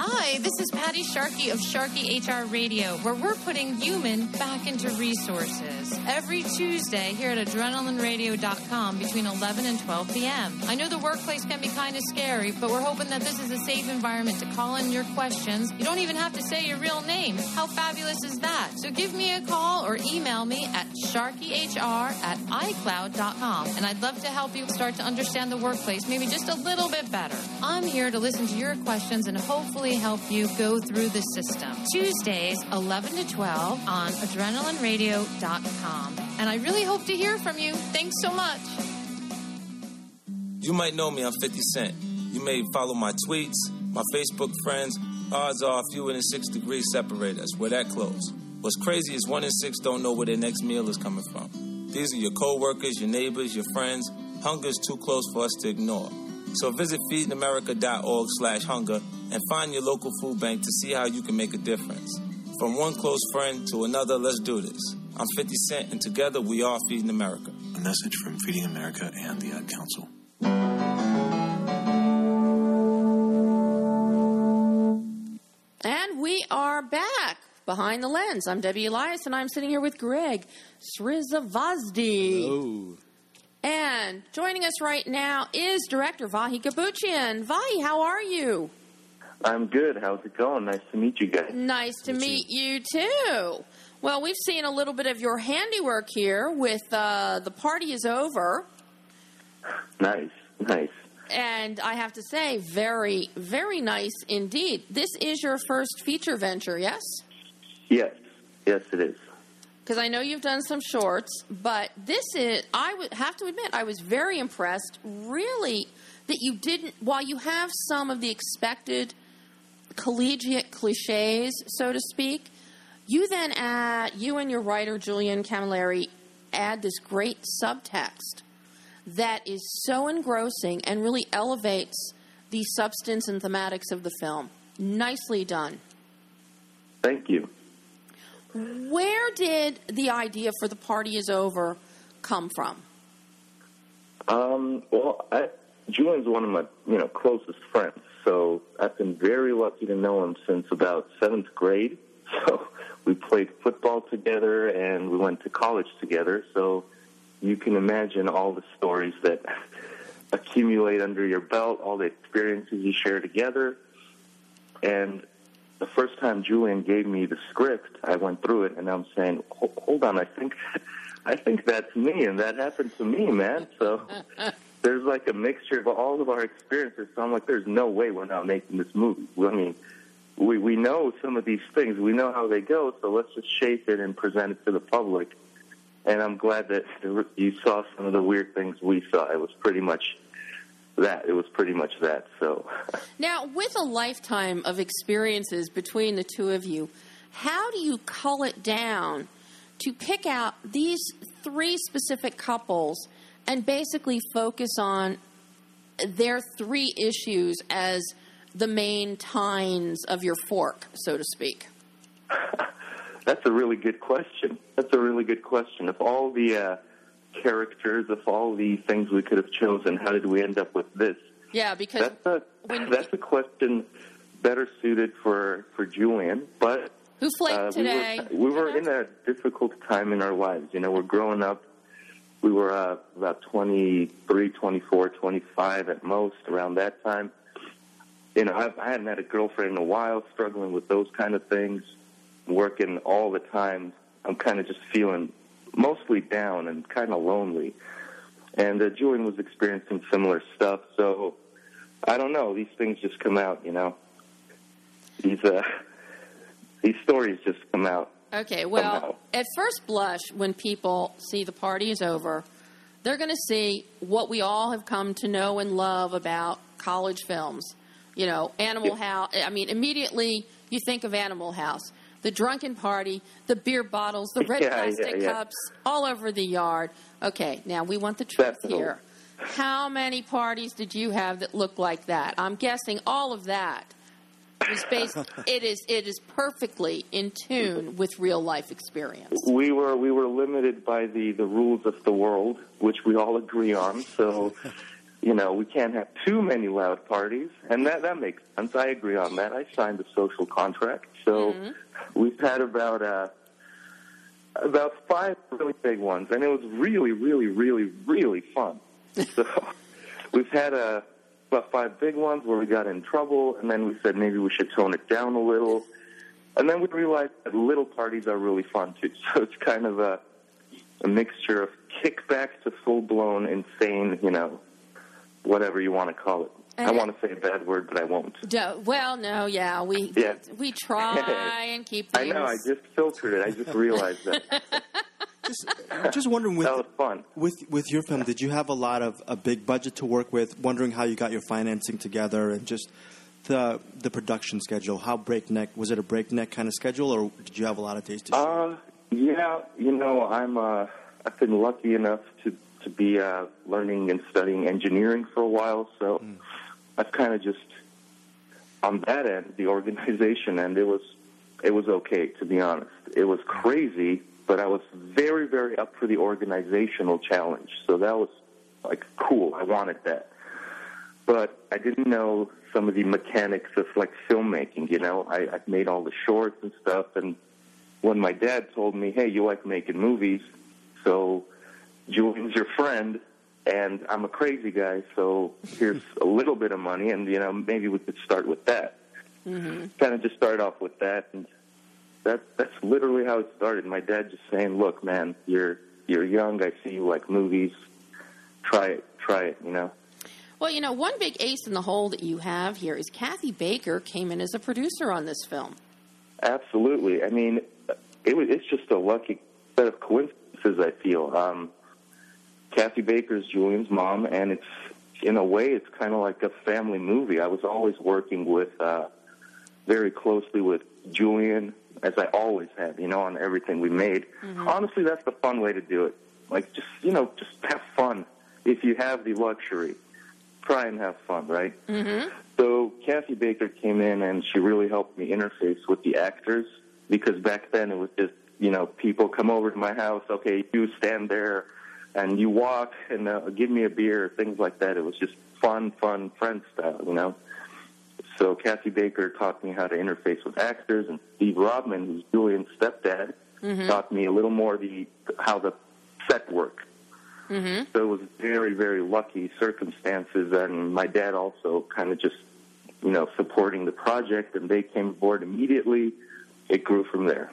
Hi, this is Patty Sharkey of Sharkey HR Radio, where we're putting human back into resources. Every Tuesday here at adrenalineradio.com between 11 and 12 p.m. I know the workplace can be kind of scary, but we're hoping that this is a safe environment to call in your questions. You don't even have to say your real name. How fabulous is that? So give me a call or email me at sharkyhr at icloud.com, and I'd love to help you start to understand the workplace maybe just a little bit better. I'm here to listen to your questions and hopefully help you go through the system. Tuesdays, 11 to 12 on adrenalineradio.com. And I really hope to hear from you. Thanks so much. You might know me, I'm 50 Cent. You may follow my tweets, my Facebook friends. Odds are fewer than six degrees separate us. We're that close. What's crazy is one in six don't know where their next meal is coming from. These are your co-workers, your neighbors, your friends. Hunger's too close for us to ignore. So visit feedingamerica.org slash hunger and find your local food bank to see how you can make a difference. From one close friend to another, let's do this. I'm 50 Cent, and together we are Feeding America. A message from Feeding America and the Ad Council. And we are back behind the lens. I'm Debbie Elias, and I'm sitting here with Greg Srisavasdi. Oh. And joining us right now is director Vahe Gabuchian. Vahe, how are you? I'm good. How's it going? Nice to meet you guys. Nice to meet you too. Well, we've seen a little bit of your handiwork here with uh, The Party Is Over. Nice, nice. And I have to say, very, very nice indeed. This is your first feature venture, yes? Yes, yes, it is. Because I know you've done some shorts, but this is, I would have to admit, I was very impressed, really, that you didn't, while you have some of the expected collegiate cliches, so to speak, you then add, you and your writer, Julian Camilleri, add this great subtext that is so engrossing and really elevates the substance and thematics of the film. Nicely done. Thank you. Where did the idea for The Party Is Over come from? Um, well, I, Julian's one of my you know closest friends, so I've been very lucky to know him since about seventh grade. So we played football together and we went to college together. So you can imagine all the stories that accumulate under your belt, all the experiences you share together. And the first time Julian gave me the script, I went through it and I'm saying, "Hold on, I think, I think that's me, and that happened to me, man." So there's like a mixture of all of our experiences. So I'm like, "There's no way we're not making this movie." I mean, we we know some of these things, we know how they go, so let's just shape it and present it to the public. And I'm glad that you saw some of the weird things we saw. It was pretty much that. It was pretty much that. So Now, with a lifetime of experiences between the two of you, how do you cull it down to pick out these three specific couples and basically focus on their three issues as the main tines of your fork, so to speak? That's a really good question. That's a really good question. If all the uh, characters, if all the things we could have chosen, how did we end up with this? Yeah, because That's a that's a question better suited for for Julian, but who flaked uh, we today? were we were in a difficult time in our lives. You know, we're growing up. We were uh, about 23, 24, 25 at most around that time. You know, I've, I hadn't had a girlfriend in a while, struggling with those kind of things, working all the time. I'm kind of just feeling mostly down and kind of lonely. And uh, Julian was experiencing similar stuff, so I don't know. These things just come out, you know. these uh, these stories just come out. Okay, well, Somehow. at first blush, when people see the party is over, they're going to see what we all have come to know and love about college films. You know, Animal House. I mean, immediately you think of Animal House. The drunken party, the beer bottles, the red Yeah, plastic yeah, yeah. cups all over the yard. Okay, now we want the truth Definitely. here. How many parties did you have that looked like that? I'm guessing all of that was based. it is. It is perfectly in tune with real life experience. We were we were limited by the the rules of the world, which we all agree on. So, you know, we can't have too many loud parties, and that that makes sense. I agree on that. I signed the social contract, so we've had about uh about five really big ones, and it was really, really, really, really fun. So we've had uh, about five big ones where we got in trouble, and then we said maybe we should tone it down a little. And then we realized that little parties are really fun too. So it's kind of a, a mixture of kickback to full blown insane, you know, whatever you want to call it. I want to say a bad word, but I won't. Do- well, no, yeah, we Yeah. we try and keep I know. I just filtered it. I just realized that. I'm just wondering with that was fun. with with your film, did you have a lot of a big budget to work with? Wondering how you got your financing together and just the the production schedule. How breakneck was it? A breakneck kind of schedule, or did you have a lot of days to shoot? Uh, yeah, you know, I'm uh, I've been lucky enough to be uh, learning and studying engineering for a while, so I've kind of just on that end, the organization end, it was it was okay to be honest. It was crazy, but I was very very up for the organizational challenge, so that was like cool. I wanted that, but I didn't know some of the mechanics of like filmmaking. You know, I, I made all the shorts and stuff, and when my dad told me, "Hey, you like making movies, so Julian's your friend, and I'm a crazy guy, so here's a little bit of money, and you know maybe we could start with that." Mm-hmm. Kind of just start off with that, and that that's literally how it started. My dad just saying, "Look, man, you're you're young. I see you like movies. Try it, try it." You know. Well, you know, one big ace in the hole that you have here is Kathy Baker came in as a producer on this film. Absolutely. I mean, it was, it's just a lucky set of coincidences. I feel. Um, Kathy Baker's Julian's mom, and it's in a way, it's kind of like a family movie. I was always working with uh, very closely with Julian, as I always have, you know, on everything we made. Honestly, that's the fun way to do it. Like, just you know, just have fun. If you have the luxury, try and have fun, right? Mm-hmm. So Kathy Baker came in and she really helped me interface with the actors because back then it was just you know people come over to my house. Okay, you stand there and you walk and uh, give me a beer, things like that. It was just fun, fun, friend style, you know. So Kathy Baker taught me how to interface with actors, and Steve Rodman, who's Julian's stepdad, taught me a little more the how the set worked. Mm-hmm. So it was very, very lucky circumstances, and my dad also kind of just, you know, supporting the project, and they came aboard immediately. It grew from there.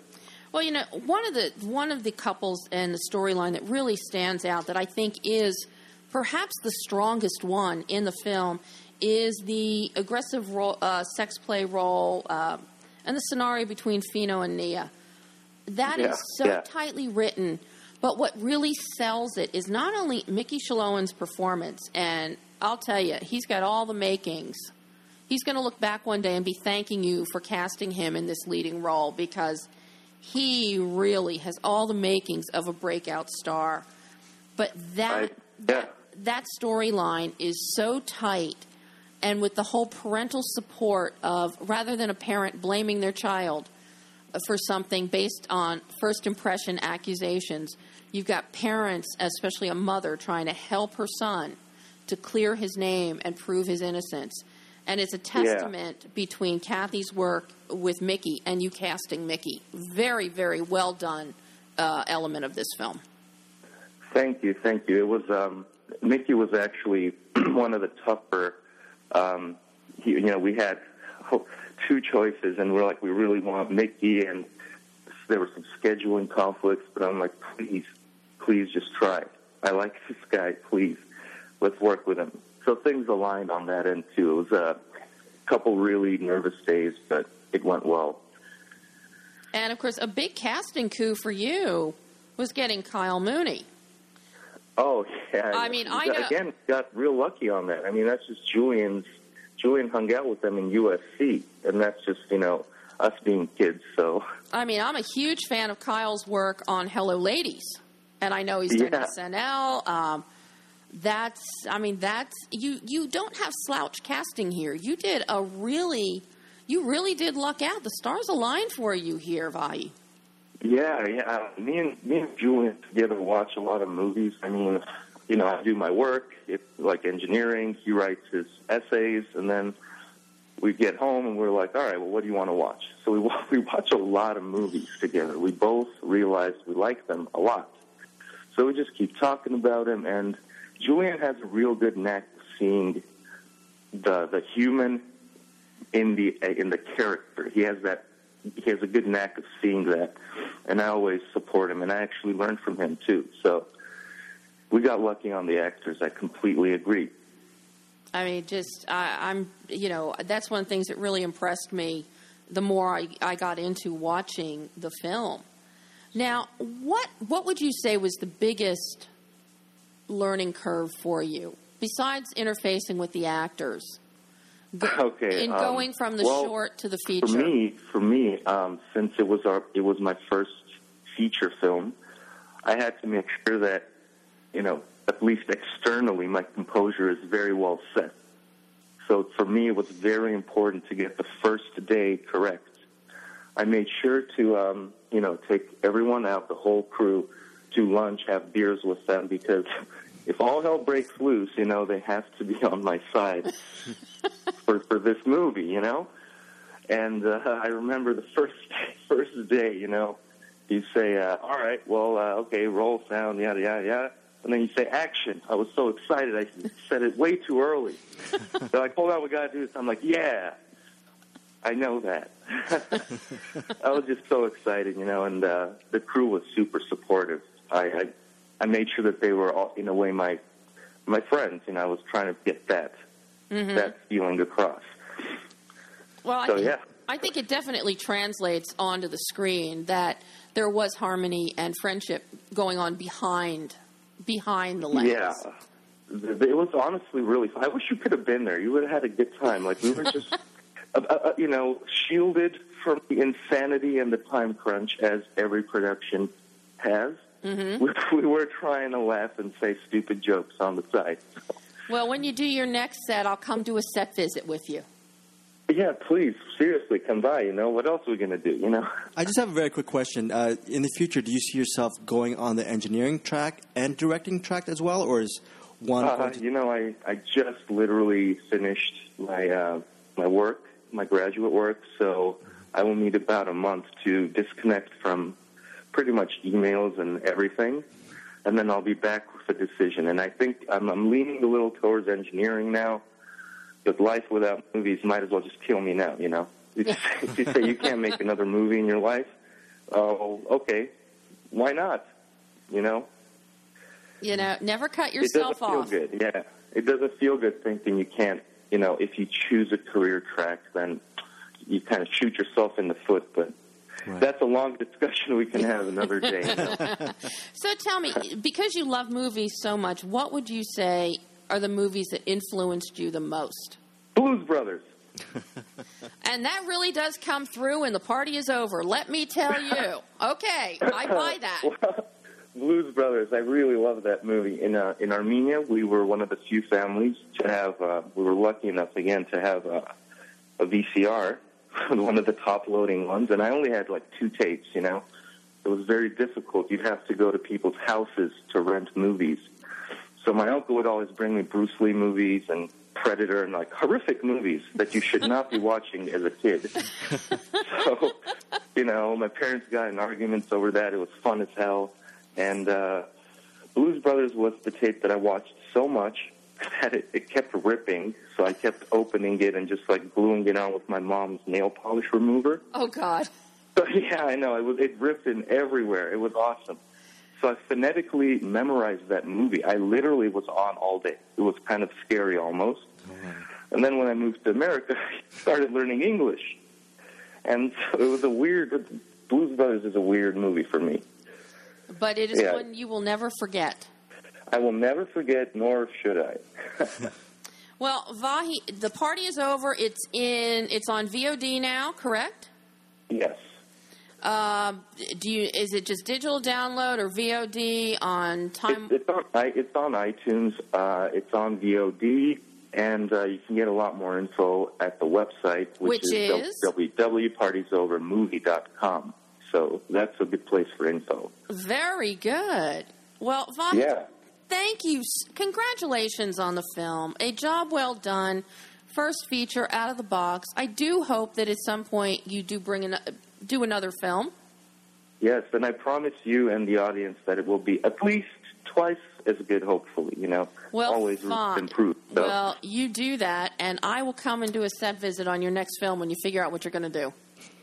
Well, you know, one of the one of the couples and the storyline that really stands out that I think is perhaps the strongest one in the film is the aggressive role, uh, sex play role uh, and the scenario between Fino and Nia. That is Yeah, so yeah. tightly written, but what really sells it is not only Mickey Shallowan's performance, and I'll tell you, he's got all the makings. He's going to look back one day and be thanking you for casting him in this leading role because he really has all the makings of a breakout star. But that yeah. that storyline is so tight and with the whole parental support of rather than a parent blaming their child for something based on first impression accusations you've got parents especially a mother trying to help her son to clear his name and prove his innocence and it's a testament between Kathy's work with Mickey and you casting Mickey very very well done uh, element of this film Thank you, thank you. It was um, Mickey was actually one of the tougher. Um, he, you know, we had oh, two choices, and we're like, we really want Mickey, and there were some scheduling conflicts. But I'm like, please, please, just try. I like this guy. Please, let's work with him. So things aligned on that end too. It was a couple really nervous days, but it went well. And of course, a big casting coup for you was getting Kyle Mooney. Oh yeah. I mean, I know- again got real lucky on that. I mean, that's just Julian's. Julian hung out with them in USC, and that's just you know us being kids. So I mean, I'm a huge fan of Kyle's work on Hello Ladies, and I know he's done Yeah. SNL. Um, that's, I mean, that's you. You don't have slouch casting here. You did a really, you really did luck out. The stars aligned for you here, Vai. yeah, yeah. Me and me and Julian together watch a lot of movies. I mean, you know, I do my work, it's like engineering. He writes his essays, and then we get home and we're like, all right, well, what do you want to watch? So we we watch a lot of movies together. We both realize we like them a lot. So we just keep talking about him, and Julian has a real good knack of seeing the the human in the in the character. He has that he has a good knack of seeing that, and I always support him, and I actually learned from him too. So we got lucky on the actors. I completely agree. I mean, just I, I'm, you know, that's one of the things that really impressed me. The more I, I got into watching the film. Now, what what would you say was the biggest learning curve for you besides interfacing with the actors? Okay, in um, going from the well, short to the feature. For me, for me, um, since it was our, it was my first feature film, I had to make sure that, you know, at least externally, my composure is very well set. So for me, it was very important to get the first day correct. I made sure to, um, you know, take everyone out, the whole crew, to lunch, have beers with them, because if all hell breaks loose, you know, they have to be on my side for for this movie, you know. And uh, I remember the first first day, you know, you say, uh, "All right, well, uh, okay, roll sound, yada yada yada," and then you say "action." I was so excited, I said it way too early. so I told out we got to do this. I'm like, "Yeah, I know that." I was just so excited, you know, and uh, the crew was super supportive. I, I I made sure that they were all, in a way my my friends. and I was trying to get that Mhm. that feeling across. Well, I, So, think, yeah. I think it definitely translates onto the screen that there was harmony and friendship going on behind behind the lens. Yeah. It was honestly really fun. I wish you could have been there. You would have had a good time. Like, we were just, uh, uh, you know, shielded from the insanity and the time crunch as every production has. Hmm We, we were trying to laugh and say stupid jokes on the side. Well, when you do your next set, I'll come do a set visit with you. Yeah, please, seriously, come by. You know, what else are we going to do, you know? I just have a very quick question. Uh, in the future, do you see yourself going on the engineering track and directing track as well, or is one? Uh, to- you know, I, I just literally finished my uh, my work, my graduate work, so I will need about a month to disconnect from pretty much emails and everything, and then I'll be back with a decision. And I think I'm, I'm leaning a little towards engineering now, but life without movies might as well just kill me now. You know, if you say, you, can't make another movie in your life, oh, okay, why not? You know. You know, never cut yourself. it doesn't feel off. good. Yeah, it doesn't feel good thinking you can't. You know, if you choose a career track, then you kind of shoot yourself in the foot. But that's a long discussion we can have another day. So tell me, because you love movies so much, what would you say are the movies that influenced you the most? Blues Brothers. And that really does come through when the party is over. Let me tell you. Okay, I buy that. Blues Brothers. I really love that movie. In uh, in Armenia, we were one of the few families to have. Uh, we were lucky enough again to have uh, a VCR, one of the top loading ones, and I only had like two tapes. You know, it was very difficult. You'd have to go to people's houses to rent movies. So my uncle would always bring me Bruce Lee movies and Predator and like horrific movies that you should not be watching as a kid. so, you know, my parents got in arguments over that. It was fun as hell. And uh, Blues Brothers was the tape that I watched so much that it, it kept ripping. So I kept opening it and just like gluing it on with my mom's nail polish remover. Oh God. So yeah, I know it was. It ripped in everywhere. It was awesome. So I phonetically memorized that movie. I literally was on all day. It was kind of scary almost. Mm-hmm. And then when I moved to America, I started learning English. And so it was a weird. Blues Brothers is a weird movie for me. But it is Yeah. one you will never forget. I will never forget, nor should I. Well, Vahe, the party is over. It's in. It's on VOD now, correct? Yes. Um, do you? Is it just digital download or VOD on time? It's, it's on I, it's on iTunes. Uh, it's on VOD, and uh, you can get a lot more info at the website, which, Which is? www.partiesovermovie.com. So that's a good place for info. Very good. Well, Vahe, Yeah. Thank you. Congratulations on the film. A job well done. First feature out of the box. I do hope that at some point you do bring an, do another film. Yes, and I promise you and the audience that it will be at least twice as good. Hopefully, you know, Well, always fine. improve. So. Well, you do that, and I will come and do a set visit on your next film when you figure out what you're going to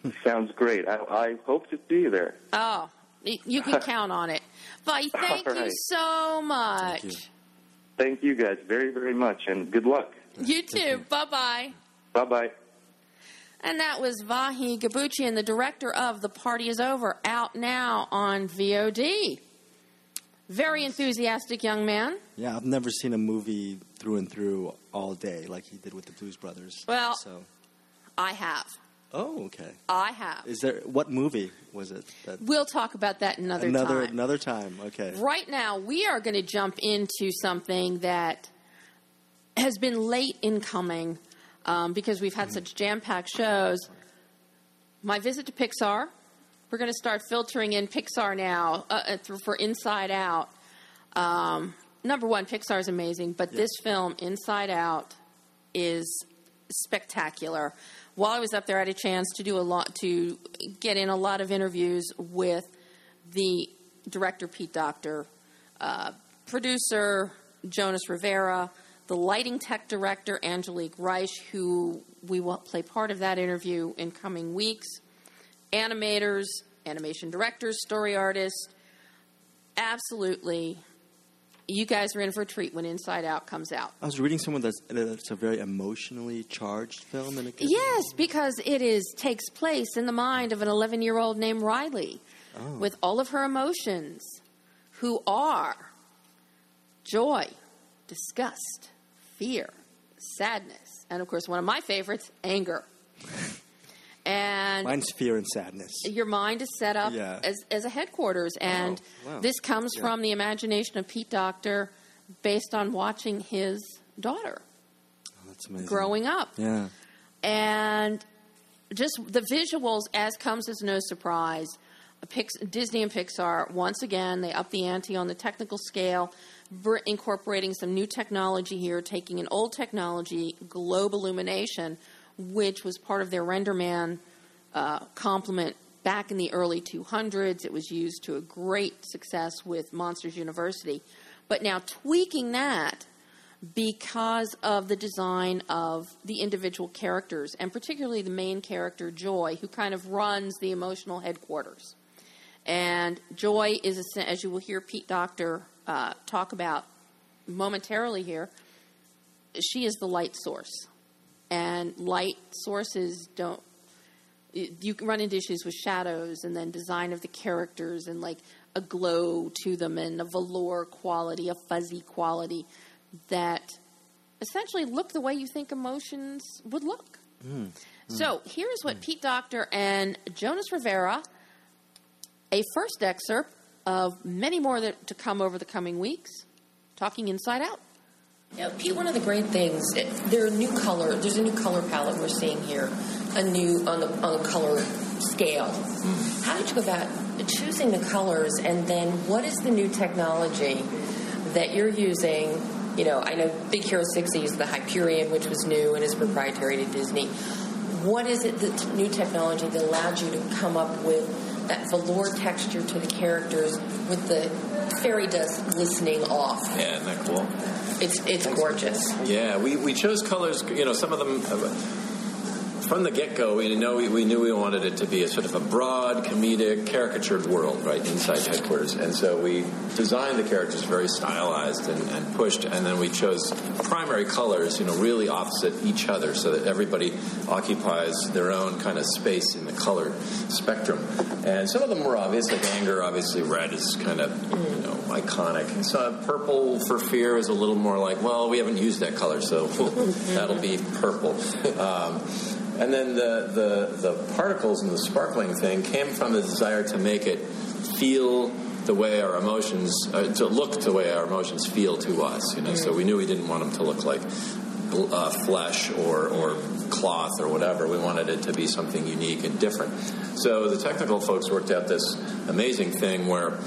do. Sounds great. I, I hope to see you there. Oh, you can count on it. Vi, thank All you so much. you. Thank you guys very, very much, and good luck. You too. Bye bye. Bye bye. And that was Vahe Gabuchian, the director of The Party Is Over, out now on VOD. Very enthusiastic young man. Yeah, I've never seen a movie through and through all day like he did with the Blues Brothers. Well- so I have. Oh, okay. I have. Is there what movie was it? That, We'll talk about that another, another time. another time. Okay. Right now, we are going to jump into something that has been late in coming um, because we've had such jam packed shows. My visit to Pixar. We're going to start filtering in Pixar now uh, uh, for Inside Out. Um, number one, Pixar is amazing, but this film, Inside Out, is spectacular. While I was up there, I had a chance to do a lot to get in a lot of interviews with the director Pete Docter, uh, producer Jonas Rivera, the lighting tech director Angelique Reisch, who we will play part of that interview in coming weeks, animators, animation directors, story artists. Absolutely, you guys are in for a treat when Inside Out comes out. I was reading someone that's that's a very emotionally charged film, and Yes, because it is takes place in the mind of an 11 year old named Riley Oh. with all of her emotions, who are joy, disgust, fear, sadness, and of course, one of my favorites, anger. And mine's fear and sadness. your mind is set up Yeah. as, as a headquarters, and wow. this comes Yeah. from the imagination of Pete Docter based on watching his daughter Oh, that's amazing. growing up Yeah. and just the visuals as comes as no surprise Pix- disney and pixar once again they up the ante on the technical scale incorporating some new technology here taking an old technology global illumination which was part of their renderman uh, complement back in the early 200s it was used to a great success with monsters university but now tweaking that because of the design of the individual characters, and particularly the main character, Joy, who kind of runs the emotional headquarters. And Joy is, a, as you will hear Pete Docter uh, talk about momentarily here, she is the light source. And light sources don't. You can run into issues with shadows and then design of the characters and like a glow to them and a velour quality, a fuzzy quality that essentially look the way you think emotions would look. Mm. So here's what Pete Docter and Jonas Rivera, a first excerpt of many more that, to come over the coming weeks, talking inside out. Now, Pete, one of the great things, there are new color. There's a new color palette we're seeing here, a new on the on the color scale. Hmm. How did you go about choosing the colors, and then what is the new technology that you're using? You know, I know Big Hero Six used the Hyperion, which was new and is proprietary to Disney. What is it that new technology that allowed you to come up with that velour texture to the characters with the fairy dust glistening off? Yeah, isn't that cool? It's it's gorgeous. Yeah, we, we chose colors. You know, some of them. from the get go, we know we, we, knew we wanted it to be a sort of a broad, comedic, caricatured world, right, inside headquarters. And so we designed the characters very stylized and, and, pushed, and then we chose primary colors, you know, really opposite each other, so that everybody occupies their own kind of space in the color spectrum. And some of them were obvious, like anger. Obviously, red is kind of you know iconic. And so purple for fear is a little more like, well, we haven't used that color, so that'll be purple. Um, and then the, the, the particles and the sparkling thing came from the desire to make it feel the way our emotions, uh, to look the way our emotions feel to us. You know, so we knew we didn't want them to look like uh, flesh or, or cloth or whatever. We wanted it to be something unique and different. So the technical folks worked out this amazing thing where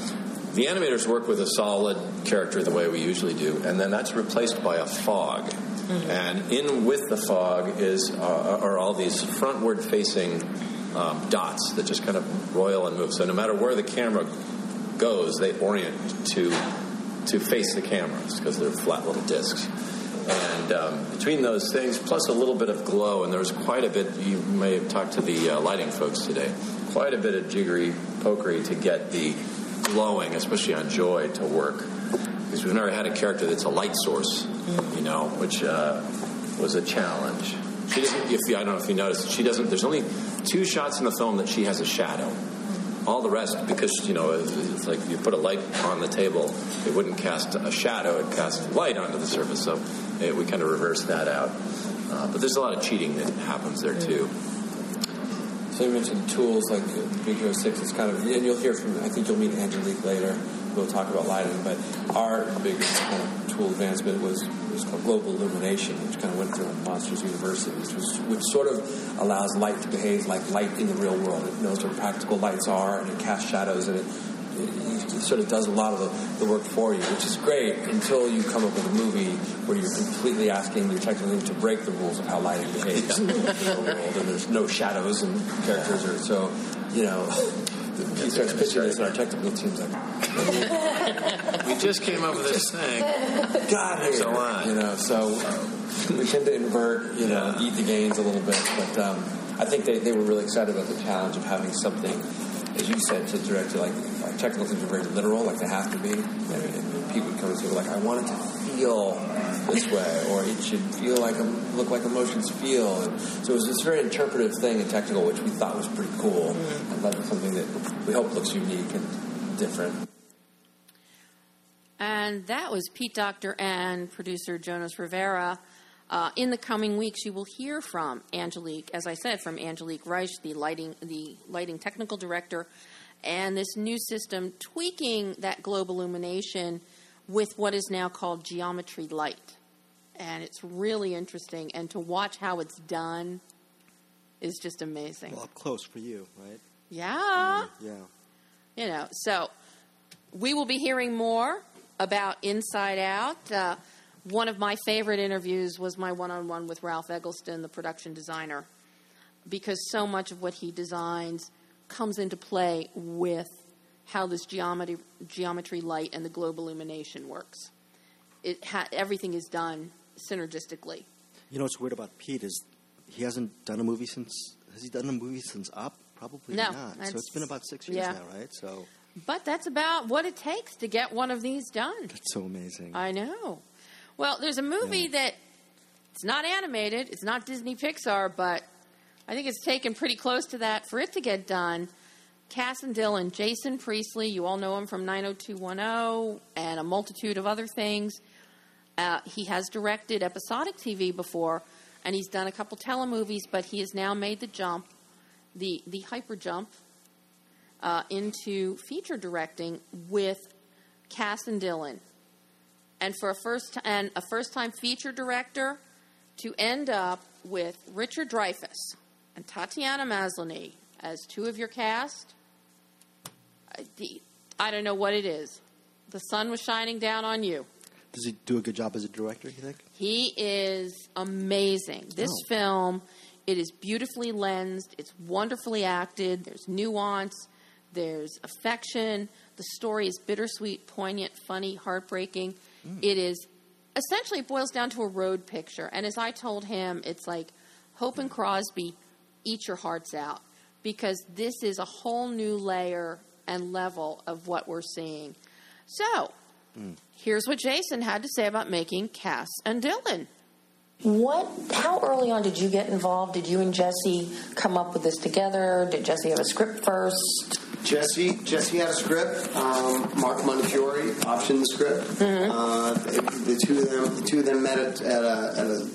the animators work with a solid character the way we usually do, and then that's replaced by a fog. Mm-hmm. And in with the fog is uh, are all these frontward facing um, dots that just kind of roil and move. So no matter where the camera goes, they orient to to face the cameras because they're flat little discs. And um, between those things, plus a little bit of glow, and there was quite a bit. You may have talked to the uh, lighting folks today. Quite a bit of jiggery pokery to get the glowing, especially on Joy, to work because we've never had a character that's a light source, you know, which uh, was a challenge. She doesn't. If you, I don't know if you noticed, she doesn't. There's only two shots in the film that she has a shadow. All the rest, because you know, it's like you put a light on the table, it wouldn't cast a shadow; it casts light onto the surface. So it, we kind of reversed that out. Uh, but there's a lot of cheating that happens there too. So you mentioned tools like Big Hero Six. It's kind of, and you'll hear from. I think you'll meet Angelique later we'll talk about lighting, but our biggest kind of tool advancement was was called global illumination, which kind of went through Monsters University, which, was, which sort of allows light to behave like light in the real world. It knows what practical lights are, and it casts shadows, and it sort of does a lot of the, the, work for you, which is great until you come up with a movie where you're completely asking your technical team to break the rules of how lighting behaves in the real world, and there's no shadows and characters, are so you know he starts pitching this, and our technical team's like, "We just came up with this thing. God, there's a lot, you know." So we tend to invert, you know, eat the gains a little bit, but um, I think they, they were really excited about the challenge of having something, as you said, to direct to like our technical things are very literal, like they have to be, and, and people would come and say, like, I want it to feel this way, or it should feel like look like emotions feel. And so it was this very interpretive thing and technical, which we thought was pretty cool, mm-hmm. and that was something that we hope looks unique and different. And that was Pete Docter and producer Jonas Rivera. Uh, in the coming weeks, you will hear from Angelique, as I said, from Angelique Reisch, the lighting, the lighting technical director, and this new system tweaking that global illumination with what is now called geometry light. And it's really interesting. And to watch how it's done is just amazing. Well, up close for you, right? Yeah. Mm, yeah. You know, so we will be hearing more about Inside Out. Uh, one of my favorite interviews was my one on one with Ralph Eggleston, the production designer, because so much of what he designs comes into play with how this geometry, geometry light and the global illumination works. It ha- everything is done synergistically. You know what's weird about Pete is he hasn't done a movie since. Has he done a movie since Up? Probably no, not. So it's been about six years yeah. now, right? So. But that's about what it takes to get one of these done. That's so amazing. I know. Well, there's a movie yeah. that it's not animated. It's not Disney Pixar, but I think it's taken pretty close to that for it to get done. Cas and Dylan, Jason Priestley, you all know him from 90210 and a multitude of other things. Uh, he has directed episodic TV before, and he's done a couple telemovies, but he has now made the jump, the, the hyper jump, uh, into feature directing with Cas and Dylan. And for a first and a first time feature director to end up with Richard Dreyfuss and Tatiana Maslany as two of your cast, I don't know what it is. The sun was shining down on you. Does he do a good job as a director, you think? He is amazing. This oh. film, it is beautifully lensed, it's wonderfully acted, there's nuance, there's affection. The story is bittersweet, poignant, funny, heartbreaking. Mm. It is essentially it boils down to a road picture. And as I told him, it's like Hope and Crosby eat your hearts out because this is a whole new layer and level of what we're seeing. So, here's what Jason had to say about making Cas and Dylan. What? How early on did you get involved? Did you and Jesse come up with this together? Did Jesse have a script first? Jesse Jesse had a script. Um, Mark Montefiore optioned the script. Uh, the two of them the two of them met at, at, a, at a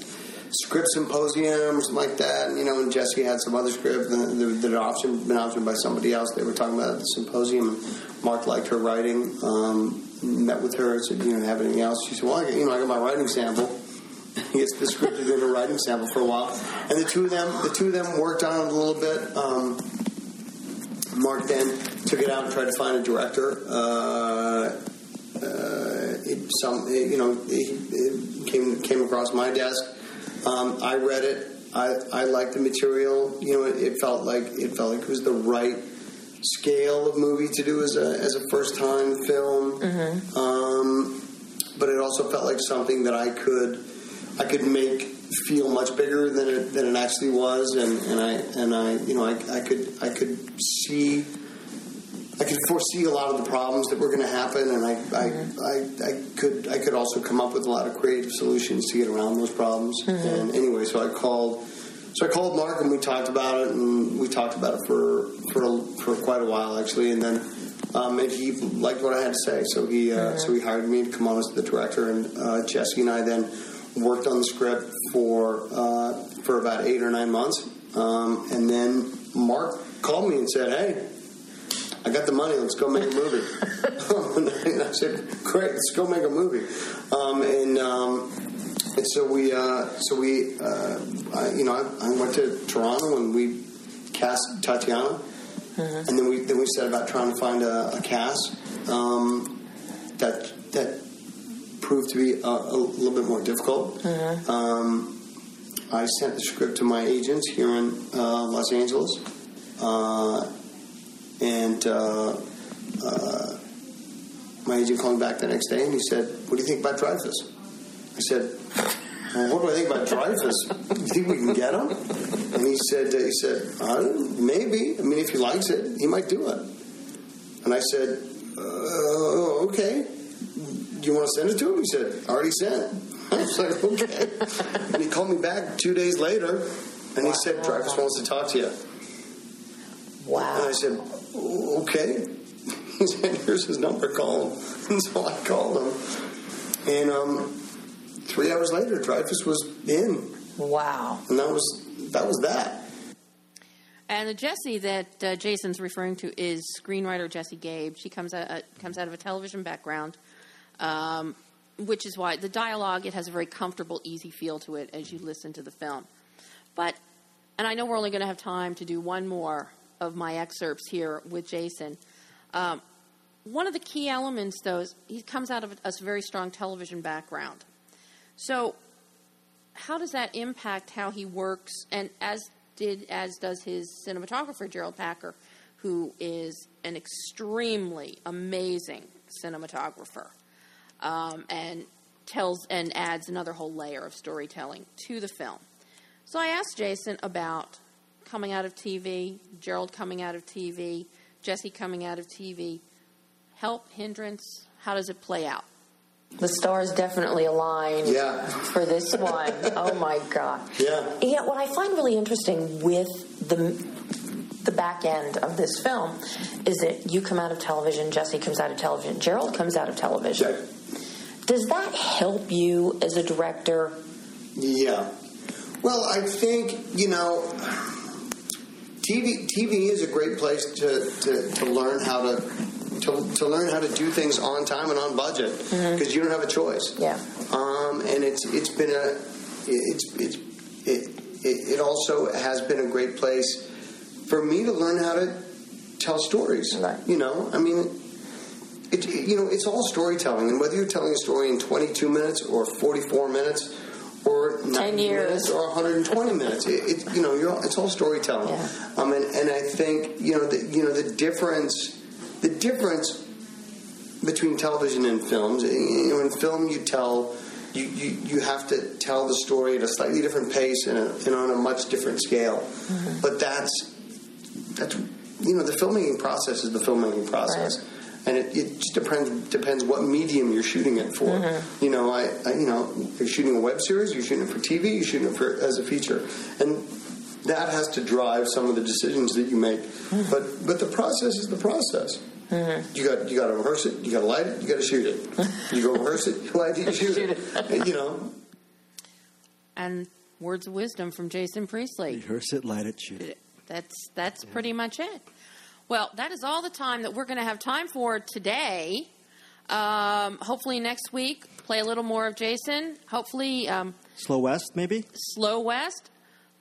script symposium or something like that. You know, and Jesse had some other script that that had optioned, been optioned by somebody else. They were talking about at the symposium. And Mark liked her writing. Um, met with her and said, "You know, have anything else?" She said, "Well, I got, you know, I got my writing sample." He gets the script and did a writing sample for a while, and the two of them, the two of them worked on it a little bit. Um, Mark then took it out and tried to find a director. Uh, uh, it, some, it, you know, it, it came came across my desk. Um, I read it. I, I liked the material. You know, it, it felt like it felt like it was the right scale of movie to do as a as a first time film. Um, but it also felt like something that I could I could make feel much bigger than it than it actually was, and, and I and I you know I, I could I could see I could foresee a lot of the problems that were going to happen, and I, I, I, I could I could also come up with a lot of creative solutions to get around those problems. And anyway, so I called. So I called Mark and we talked about it, and we talked about it for for for quite a while actually, and then um, and he liked what I had to say, so he uh, so he hired me to come on as the director, and uh, Jesse and I then worked on the script for uh, for about eight or nine months, um, and then Mark called me and said, "Hey, I got the money. Let's go make a movie." and I said, "Great, let's go make a movie." Um, and um, and so we uh, so we uh, I, you know I, I went to Toronto and we cast Tatiana, and then we then we set about trying to find a, a cast um, that that proved to be a, a little bit more difficult. Um, I sent the script to my agents here in uh, Los Angeles, uh, and uh, uh, my agent called me back the next day and he said, "What do you think about Dreyfuss?" I said, well, "What do I think about Dreyfuss? Do you think we can get him?" And he said, uh, "He said uh, maybe. I mean, if he likes it, he might do it." And I said, uh, "Okay." Do you want to send it to him? He said, "I already sent. I was like, okay. and he called me back two days later, and he said, Dreyfuss wants to talk to you. Wow. And I said, okay. He said, here's his number, call him. And so I called him. And um, three hours later, Dreyfuss was in. Wow. And that was that. Was that. And the Jesse that uh, Jason's referring to is screenwriter Jesse Gabe. She comes out, uh, comes out of a television background, um, which is why the dialogue it has a very comfortable, easy feel to it as you listen to the film. But, and I know we're only going to have time to do one more of my excerpts here with Jason. Um, one of the key elements, though, is he comes out of a very strong television background. So, how does that impact how he works? And as did as does his cinematographer Gerald Packer, who is an extremely amazing cinematographer, um, and tells and adds another whole layer of storytelling to the film. So I asked Jason about coming out of TV, Gerald coming out of TV, Jesse coming out of TV. Help, hindrance, how does it play out? The stars definitely aligned Yeah. for this one. oh my god. Yeah. Yeah, what I find really interesting with the the back end of this film is that you come out of television, Jesse comes out of television, Gerald comes out of television. Does that help you as a director? Yeah. Well, I think you know, TV TV is a great place to, to, to learn how to, to to learn how to do things on time and on budget because you don't have a choice. Yeah. Um, and it's it's been a it's it's it, it it also has been a great place for me to learn how to tell stories. Right. You know, I mean. It, you know, it's all storytelling, and whether you're telling a story in 22 minutes or 44 minutes, or 90 years. minutes or 120 minutes, it, it, you know, you're, all- it's all storytelling. Um, and, and I think you know, the, you know, the difference, the difference between television and films. You know, in film, you tell you, you, you have to tell the story at a slightly different pace and, a, and on a much different scale. Mm-hmm. But that's that's you know the filmmaking process is the filmmaking process. And it, it just depends depends what medium you're shooting it for. Mm-hmm. You know, I, I you know you're shooting a web series, you're shooting it for TV, you're shooting it for as a feature, and that has to drive some of the decisions that you make. Mm-hmm. But but the process is the process. You got you got to rehearse it, you got to light it, you got to shoot it. You go rehearse it, you light it, you shoot it. And, you know, And words of wisdom from Jason Priestley. Rehearse it, light it, shoot it. That's that's pretty much it. Well, that is all the time that we're going to have time for today. Um, hopefully next week, play a little more of Jason. Hopefully, um, Slow West, maybe? Slow West.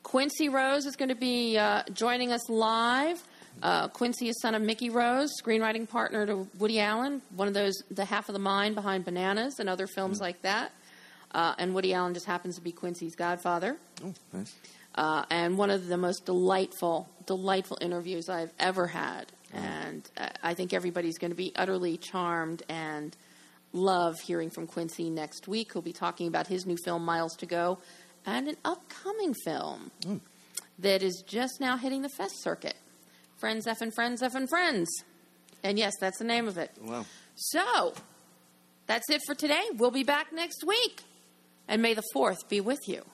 Quincy Rose is going to be uh, joining us live. Uh, Quincy is son of Mickey Rose, screenwriting partner to Woody Allen, one of those, the half of the mind behind Bananas and other films like that. Uh, and Woody Allen just happens to be Quincy's godfather. Oh, nice. Uh, and one of the most delightful, delightful interviews I've ever had. And uh, I think everybody's going to be utterly charmed and love hearing from Quincy next week. He'll be talking about his new film, Miles to Go, and an upcoming film that is just now hitting the fest circuit. Friends F and Friends F and Friends. And yes, that's the name of it. Wow. So, that's it for today. We'll be back next week. And may the 4th be with you.